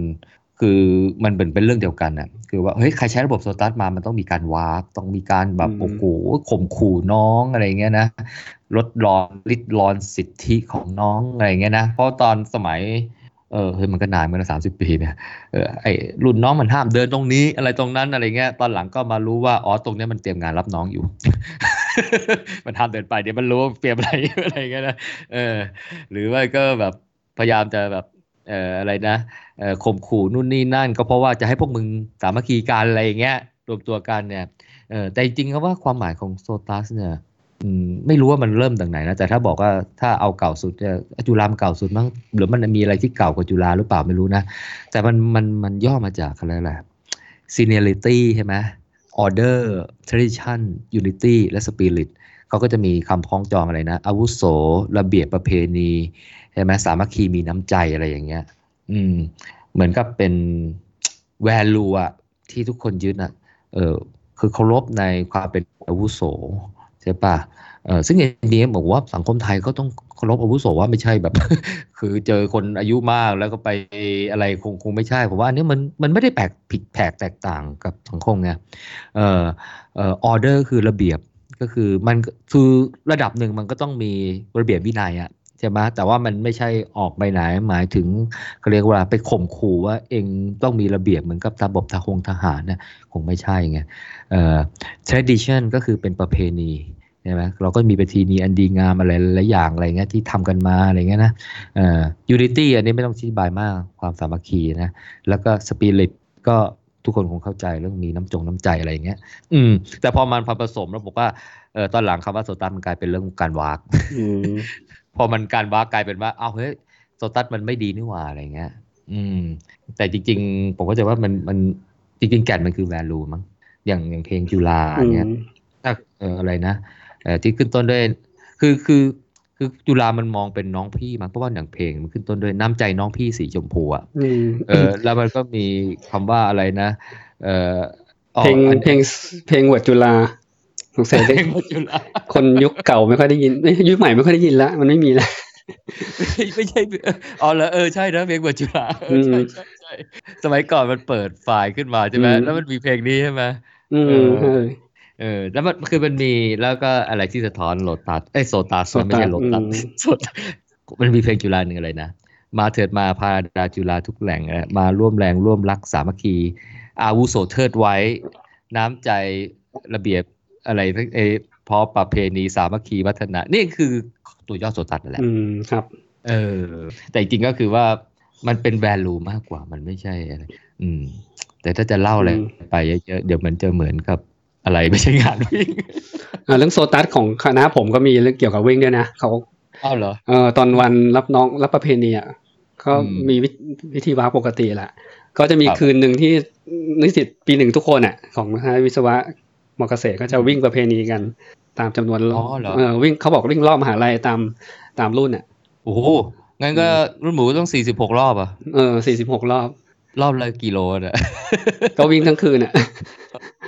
คือมันเป็นเป็นเรื่องเดียวกันอะ คือว่าเฮ้ยใครใช้ระบบโซตัสมามันต้องมีการวากต้องมีการแบบอืมโอ้โหข่มขู่น้องอะไรเงี้ยนะลดรอนลิดรอนสิทธิของน้องอะไรเงี้ยนะเพราะตอนสมัย เออเฮ้ยมันก็นานมันสามสิบปีเนี่ยเออไอรุ่นน้องมันห้ามเดินตรงนี้ อะไรตรงนั้นอะไรเงี้ยตอนหลังก็มารู้ว่าอ๋อตรงนี้มันเตรียมงานรับน้องอยู่ มันห้ามเดินไปเดี๋ยวมันรู้ว่าเตรียมอะไรอะไรเงี้ยนะเออ หรือว่าก็แบบพยายามจะแบบเอ่ออะไรนะเอ่อข่มขู่นู่นนี่นั่น ก็เพราะว่าจะให้พวกมึงสามัคคีกันอะไรอย่างเงี้ยรวมตัวกันเนี่ยเออแต่จริงๆก็ว่าความหมายของโซตัสเนี่ย ไม่รู้ว่ามันเริ่มจากไหนนะ แต่ถ้าบอกว่าถ้าเอาเก่าสุดจุฬามันเก่าสุดมั้งหรือมันมีอะไรที่เก่ากว่าจุฬาหรือเปล่าไม่รู้นะ แต่มันมันมันย่อมาจากอะไรแหละ seniority ใช่ไหม order tradition unity และ spirit เขาก็จะมีคำคล้องจองอะไรนะ อาวุโส ระเบียบประเพณีใช่ไหมสามัคคีมีน้ำใจอะไรอย่างเงี้ย อืม เหมือนกับเป็น value อะที่ทุกคนยึดอะเออคือเคารพในความเป็นอาวุโส ใช่ปะเออซึ่งอย่างนี้บอกว่าสังคมไทยก็ต้องเคารพอาวุโสว่าไม่ใช่แบบ คือเจอคนอายุมากแล้วก็ไปอะไรคงคงไม่ใช่ผมว่าอันนี้มันมันไม่ได้แปลกผิดแผกแตกต่างกับสังคมไงเอ่อเอ่อออเดอร์คือระเบียบก็คือมันคือระดับหนึ่งมันก็ต้องมีระเบียบวินัยอะ ใช่ไหมแต่ว่ามันไม่ใช่ออกไปไหนหมายถึงเขาเรียกว่าไปข่มขู่ว่าเองต้องมีระเบียบเหมือนกับระบบทหงทหารนะคงไม่ใช่ไงเอ่อ tradition ก็คือเป็นประเพณีใช่ไหมเราก็มีประเพณีอันดีงามอะไรหลายอย่างอะไรเงี้ยที่ทำกันมาอะไรเงี้ยนะเอ่อ unity อันนี้ไม่ต้องอธิบายมากความสามัคคีนะแล้วก็ spirit ก็ทุกคนคงเข้าใจเรื่องมีน้ำจงน้ำใจอะไรอย่างเงี้ย อืม แต่พอมันผสมแล้วบอกว่า เออตอนหลังคำว่าโซตัสมันกลายเป็นเรื่องการวากอืมพอมันการวากกลายเป็นว่าเอาวเฮ้ยโซตัสมันไม่ดีนี่หว่าอะไรเงี้ย อืม แต่จริง ๆ ผมก็จะว่ามันมันจริงๆแก่นมันคือ value มั้งอย่างอย่างเพลงจุฬาอืมเงี้ยถ้าเอออะไรนะเออที่ขึ้นต้นด้วย คือคือคือจุฬามันมองเป็นน้องพี่มั้งเพราะว่าอย่างเพลงมันขึ้นต้นด้วยน้ำใจน้องพี่สีชมพูอะอืมเออ แล้วมันก็มีคำว่าอะไรนะ เอออ๋อเพลงอันเพลงเพลงเวิร์ดจุฬา สงสัยเพได้ลงของจุฬาคนยุคเก่าไม่ค่อยได้ยินเอ้ยยุคใหม่ไม่ค่อยได้ยินละมันไม่มีละไม่ไม่ใช่อ๋อแล้วเออใช่นะเพลงเวิร์ดจุฬาเออใช่อืมใช่ใช่สมัยก่อนมันเปิดไฟล์ขึ้นมาใช่ไหมอืมแล้วมันมีเพลงนี้ใช่ไหมอืเอมอใช่เออแล้วมันคือมันมีแล้วก็อะไรที่สะท้อนโลตัสเอ้ยโซตัสโซตัสไม่ใช่โลตัสอืมโซตัสมันมีเพลงจุฬาหนึ่งอะไรนะมาเถิดมาพาดาจุฬาทุกแหล่งเอ่อมาร่วมแรงร่วมรักสามัคคี อาวุโสเทิดไว้ น้ำใจระเบียบ อะไรเออพอประเพณีสามัคคีวัฒนะ นี่คือตัวย่อโซตัสนั่นแหละอืมครับ เออ แต่จริงๆก็คือว่ามันเป็น value มากกว่ามันไม่ใช่อะไรอืม แต่ถ้าจะเล่าอะไรอืมไปเยอะๆเดี๋ยวมันจะเหมือนกับอะไรไม่ใช่งานวิ่งอ่าเรื่องโซตัสของคณะผมก็มีเรื่องเกี่ยวกับวิ่งด้วยนะเขาอ้าวเหรอเอ่อตอนวันรับน้องรับประเพณีอะก็อืมมีวิวิธีวางปกติแหละก็จะมีครับคืนหนึ่งที่นิสิตปีหนึ่งทุกคนอะ ของมหาวิศวะ มอเกษตรก็จะวิ่งประเพณีกัน ตามจำนวนรอ๋ออบเหรอเออวิ่งเขาบอกวิ่งรอบมหาลัยตามตามรุ่นอะโอ้โหงั้นก็รุ่นหมูต้องสี่สิบหกรอบอะเออสี่สิบหกรอบ รอบละกิโลน่ะก็วิ่งทั้งคืนอะ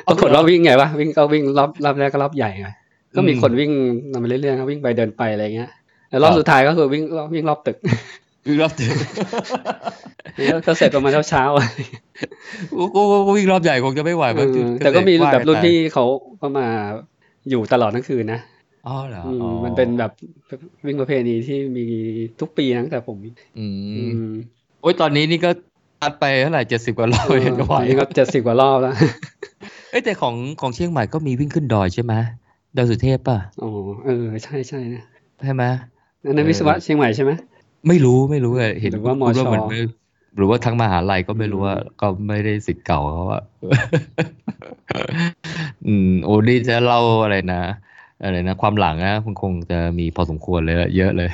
ปเอารากฏเหรอว่าวิ่งไงวะวิ่งก็วิ่งรอบรอบแรกก็รอบใหญ่ไงก็มีอืมคนวิ่งนำไปเรื่อยๆครับวิ่งไปเดินไปอะไรเงี้ยแล้วรอบครับสุดท้ายก็คือวิ่งรอบวิ่งรอบตึก วิ่งรอบถึงก็เสร็จประมาณเช้าๆอะกูกูกูวิ่งรอบใหญ่คงจะไม่ไหวเอมั้งอแต่ก็มีแบบรุ่นที่เขาก็มาอยู่ตลอดทั้งคืนนะอ๋อเหรออืมอ๋อมันเป็นแบบวิ่งประเพณีที่มีทุกปีนะแต่ผม อือืมมโอ้ยตอนนี้นี่ก็ตัดไปเท่าไหร่เจ็ดสิบกว่ารอบเออเห็นก็ไหวตอนนี้ก็เจ็ดสิบกว่ารอบแล้วเอ้ยแต่ของของเชียงใหม่ก็มีวิ่งขึ้นดอยใช่ไหมดอยสุเทพป่ะอ๋อเออใช่ใช่นะใช่ไหมอันนั้นวิศวะเชียงใหม่ใช่ไหม ไม่รู้ไม่รู้เลยเห็นหรือว่ามชพูดเหมือนไม่หรือว่าทั้งมหาลัยก็ไม่รู้ว่าอืมก็ไม่ได้สิทธิ์เก่าเขาอะอืมโอ้นี่จะเล่าอะไรนะอะไรนะความหลังนะคุณคงจะมีพอสมควรเลยอะเยอะเลย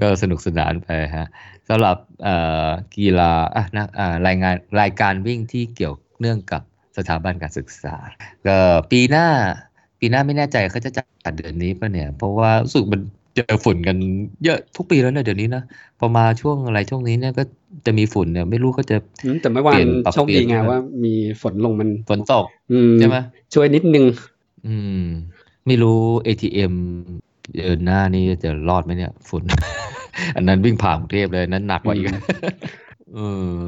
ก็สนุกสนานไปฮะสำหรับเอ่อกีฬาอะนะอ่ารายงานรายการวิ่งที่เกี่ยวเนื่องกับสถาบันการศึกษาก็ปีหน้า ปีหน้าไม่แน่ใจเขาจะจัดเดือนนี้ป่ะเนี่ย เพราะว่ารู้สึกมัน เจอฝุ่นกันเยอะทุกปีแล้วเนี่ยเดี๋ยวนี้นะพอมาช่วงอะไรช่วงนี้เนี่ยก็จะมีฝุ่นเนี่ยไม่รู้เขาจะอืมแต่เมื่อวาเปลี่นยนปรับโชคดีไงเปลี่ยนว่ามีฝนลงมันฝนตกอืมใช่ไหมช่วยนิดนึง อืม ไม่รู้ ATM เดินหน้านี่จะรอดไหมเนี่ย ฝุ่น อันนั้นวิ่งผ่านกรุงเทพเลยนั้นหนักกว่าอีกอืมเออ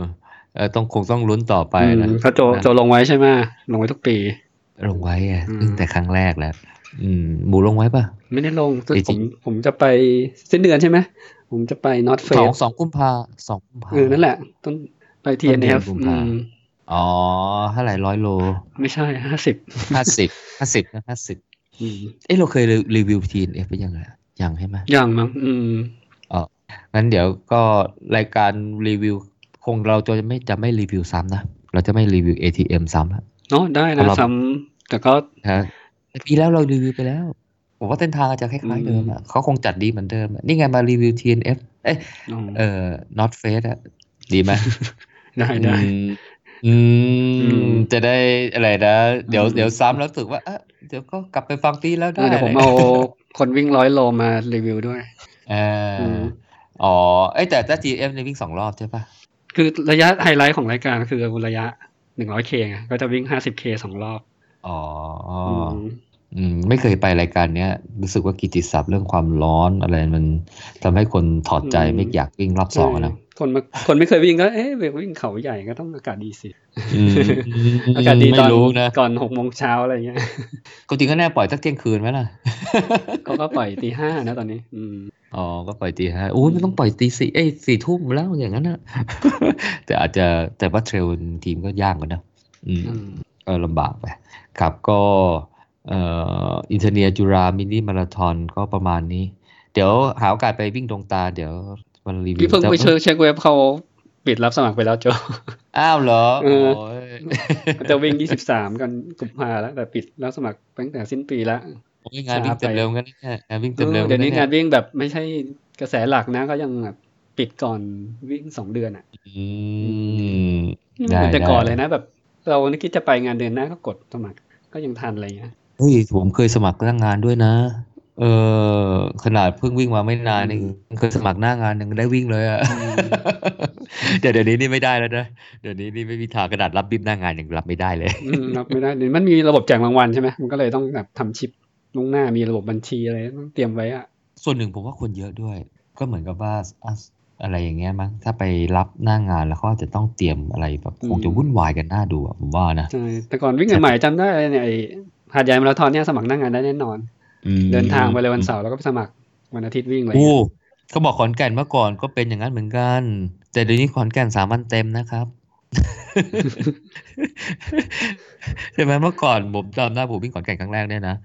เออต้องคงต้องลุ้นต่อไปนะอืมเพราะโจนะโจลงไว้ใช่ไหมลงไว้ทุกปี ลงไว้อะอืมตั้งแต่ครั้งแรกแล้ว อืมหมูลงไว้ป่ะ ไม่ได้ลงจริงผมผมจะไปสิ้นเดือนใช่ไหมผมจะไปนอตเฟสอสงสองกุมภาสองกุมภาเออนั่นแหละ ต้นไปต้นเดือน TNF กุมอืภามอ๋อเท่าไหร่ร้อยโล ไม่ใช่ห้าสิบห้าสิบห้าสิบนะห้าสิบอืมเอ้เราเคยรีวิวทีนเอฟไปยังไงยังใช่ไหมอย่างมั้งอืมงั้นเดี๋ยวก็รายการรีวิว คงเราจะไม่จะไม่รีวิวซ้ำนะ เราจะไม่รีวิว ATM ซ้ำละเนาะได้เพนะราะเราซ้ำแต่ก็นะ แต่ปีแล้วเรารีวิวไปแล้ว ผมว่าเส้นทางอาจจะคล้ายๆเดิมอะเขาคงจัดดีเหมือนเดิมอะนี่ไงมารีวิว TNF เอ้ยอ๋อเอ่อ not face อะดีไหมได้ได้อืมอือืมมจะได้อะไรนะ เดี๋ยวอืมเดี๋ยวซ้ำแล้วรู้สึกว่าเอะเดี๋ยวก็กลับไปฟังปีแล้วเอได้อเดี๋ยวผมเอาคนวิ่งร้อยโลมารีวิวด้วยเอออมอ๋อเอ้ยแต่ถ้า GM ในยวิ่งสองรอบใช่ปะคือระยะไฮไลท์ของรายการคือระยะหนึ่งร้อยเคไงก็จะวิ่งห้าสิบเคสองรอบ อ๋ออมอืมไม่เคยไปรายการเนี้ยรู้สึกว่ากิตติศัพท์เรื่องความร้อนอะไรมันทำให้คนถอดใจอืมไม่อยากวิ่งรอบสองอะนะใช่คนมาคนไม่เคยวิ่งก็เอ๊ะวิ่งเขาใหญ่ก็ต้องอากาศดีสิอืมอากาศดีตไม่อนรู้นะก่อนหกโมงเช้าอะไรเงี้ยก็จริงก็แน่ปล่อยสักเที่ยงคืนไหมล่ะเขาก็ปล่อยตีห้านะตอนนี้ อืมอ๋อก็ปล่อยตีห้าโอ้ยมันต้องปล่อยตีสี่เอ้ยสี่ทุ่มแล้วอย่างนั้นนะแต่อาจจะแต่ว่าเทรลทีมก็ยากกว่านะอืมอืมก็ลำบากไป ครับก็เอ่ออินเทอร์เนียจุฬามินิมาราธอนก็ประมาณนี้ เดี๋ยวหาโอกาสไปวิ่งดวงตาเดี๋ยวมันรีวิวพี่เพิ่งไปจะเช็คเช็คเว็บเขาปิดรับสมัครไปแล้วโจอ้าวเหรอเอโอ้อยเขาจะวิ่ง23กันกุมภาแล้วแต่ปิดรับสมัครตั้งแต่สิ้นปีแล้วโอ้ยงานวิ่งช้าไปเต็มเร็วกันเนี่ยงานวิ่งเอเต็มเร็วอเดี๋ยวนี้กังานยวิ่งแบบไม่ใช่กระแสหลักนะก็ยังแบบปิดก่อนวิ่งสองเดือนอะอืมนี่ได้มันเป็นแต่ได้ก่อนเลยนะแบบ เรานี่คิดจะไปงานเดือนหน้าก็กดสมัคร ก็ยังทันอะไรเงี้ยเฮ้ยผมเคยสมัครหน้างานด้วยนะ เออขนาดเพิ่งวิ่งมาไม่นานเองเคยสมัครหน้างานยังได้วิ่งเลยอะอืมเดี๋ยวเดี๋ยวนี้นี่ไม่ได้แล้วนะเดี๋ยวนี้นี่ไม่มีทางกระดาษรับบิ๊บหน้างานยังรับไม่ได้เลยอืมรับไม่ได้เดี๋ยวมันมีระบบแจกรางวัลใช่ไหมมันก็เลยต้องแบบทำชิปล่วงหน้ามีระบบบัญชีอะไรต้องเตรียมไว้อะส่วนหนึ่งผมว่าคนเยอะด้วย ก็เหมือนกับว่า อะอะไรอย่างเงี้ยมั้งถ้าไปรับหน้างานแล้วเขาอาจจะต้องเตรียมอะไรแบบคงจะวุ่นวายกันน่าดูอะผมว่านะใช่แต่ก่อนวิ่งใหม่ๆจำได้เลยเนี่ยไอ้หาดใหญ่มาราธอนเนี่ยสมัครหน้างานได้แน่นอนอืมเดินทางไปเลยวันเสาร์แล้วก็ไปสมัครวันอาทิตย์วิ่งอะไรโอ้เงี้ยเขาบอกขอนแก่นเมื่อก่อนก็เป็นอย่างนั้นเหมือนกัน แต่เดี๋ยวนี้ขอนแก่นสามวันเต็มนะครับใช่ไหมเมื่อก่อนผมจำได้ผมวิ่งขอนแก่นครั้งแรกเนี่ยนะ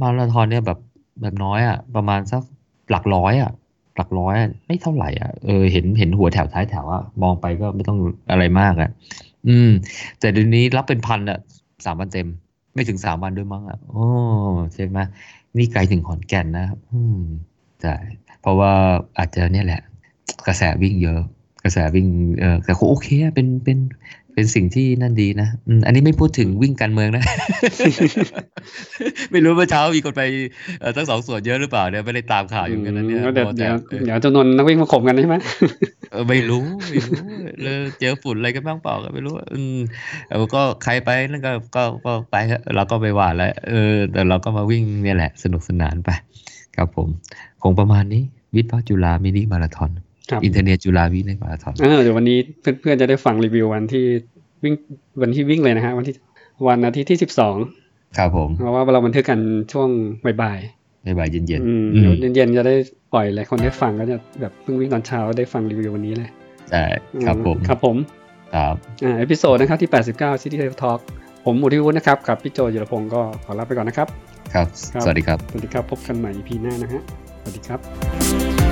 มาราธอนเนี่ยแบบแบบน้อยอะประมาณสักหลักร้อยอะ หลักร้อยไม่เท่าไหร่อะเออเห็นเห็นหัวแถวท้ายแถวอะมองไปก็ไม่ต้องอะไรมากอะ อืม แต่เดี๋ยวนี้รับเป็นพันอะสามวันเต็ม ไม่ถึงสามวันด้วยมั้งอะโอ้ใช่ไหมนี่ไกลถึงขอนแก่นนะครับอืมใช่เพราะว่าอาจจะเนี่ยแหละ กระแสวิ่งเยอะ กระแสวิ่งเออแต่ก็โอเคอะเป็นเป็น เป็นสิ่งที่นั่นดีนะอืมอันนี้ไม่พูดถึงวิ่งการเมืองนะ ไม่รู้เมื่อเช้ามีคนไปเอ่อทั้งสองส่วนเยอะหรือเปล่าเนี่ยไม่ได้ตามข่าวอยู่กันนะเนี่ยแล้วเดี๋ยวมัวเดี๋แต่ยวเออเดี๋ยวจำนวนนักวิ่งมาข่มกันใช่ไหมเออไม่รู้ไม่รู้เลยเจอฝุ่นอะไรกันบ้างเปล่าก็ไม่รู้อืมเออก็ใครไปนั่นก็ก็ก็ไปเถอะเราก็ไปว่าแล้วเออ แต่เราก็มาวิ่งเนี่ยแหละ สนุกสนานไป ครับผม คงประมาณนี้ วิทย์พจุฬามินิมาราธอนครับ อินเทอร์เน็ตจุฬาวิทย์มาราธอนเออเดี๋ยววันนี้เพื่อนๆจะได้ฟังรีวิววันที่วิ่งวันที่วิ่งเลยนะฮะวันที่วันอาทิตย์ที่สิบสองครับผม เพราะว่าเราบันทึกกันช่วงบ่ายในบ่ายเย็นๆอืมๆอืเดี๋ยวมเย็นๆจะได้ปล่อยหลายคนได้ฟังก็จะแบบเพิ่งวิ่งตอนเช้าได้ฟังรีวิววันนี้เลยใช่ครับผมครับผมครับอ่า episode นะครับที่ 89 City Trail Talk ผมหมูที่วุฒินะครับกับพี่โจยุรพงศ์ก็ขอลาไปก่อนนะครับครับ ครับ สวัสดีครับ สวัสดีครับ พบกันใหม่ EP หน้านะฮะ สวัสดีครับ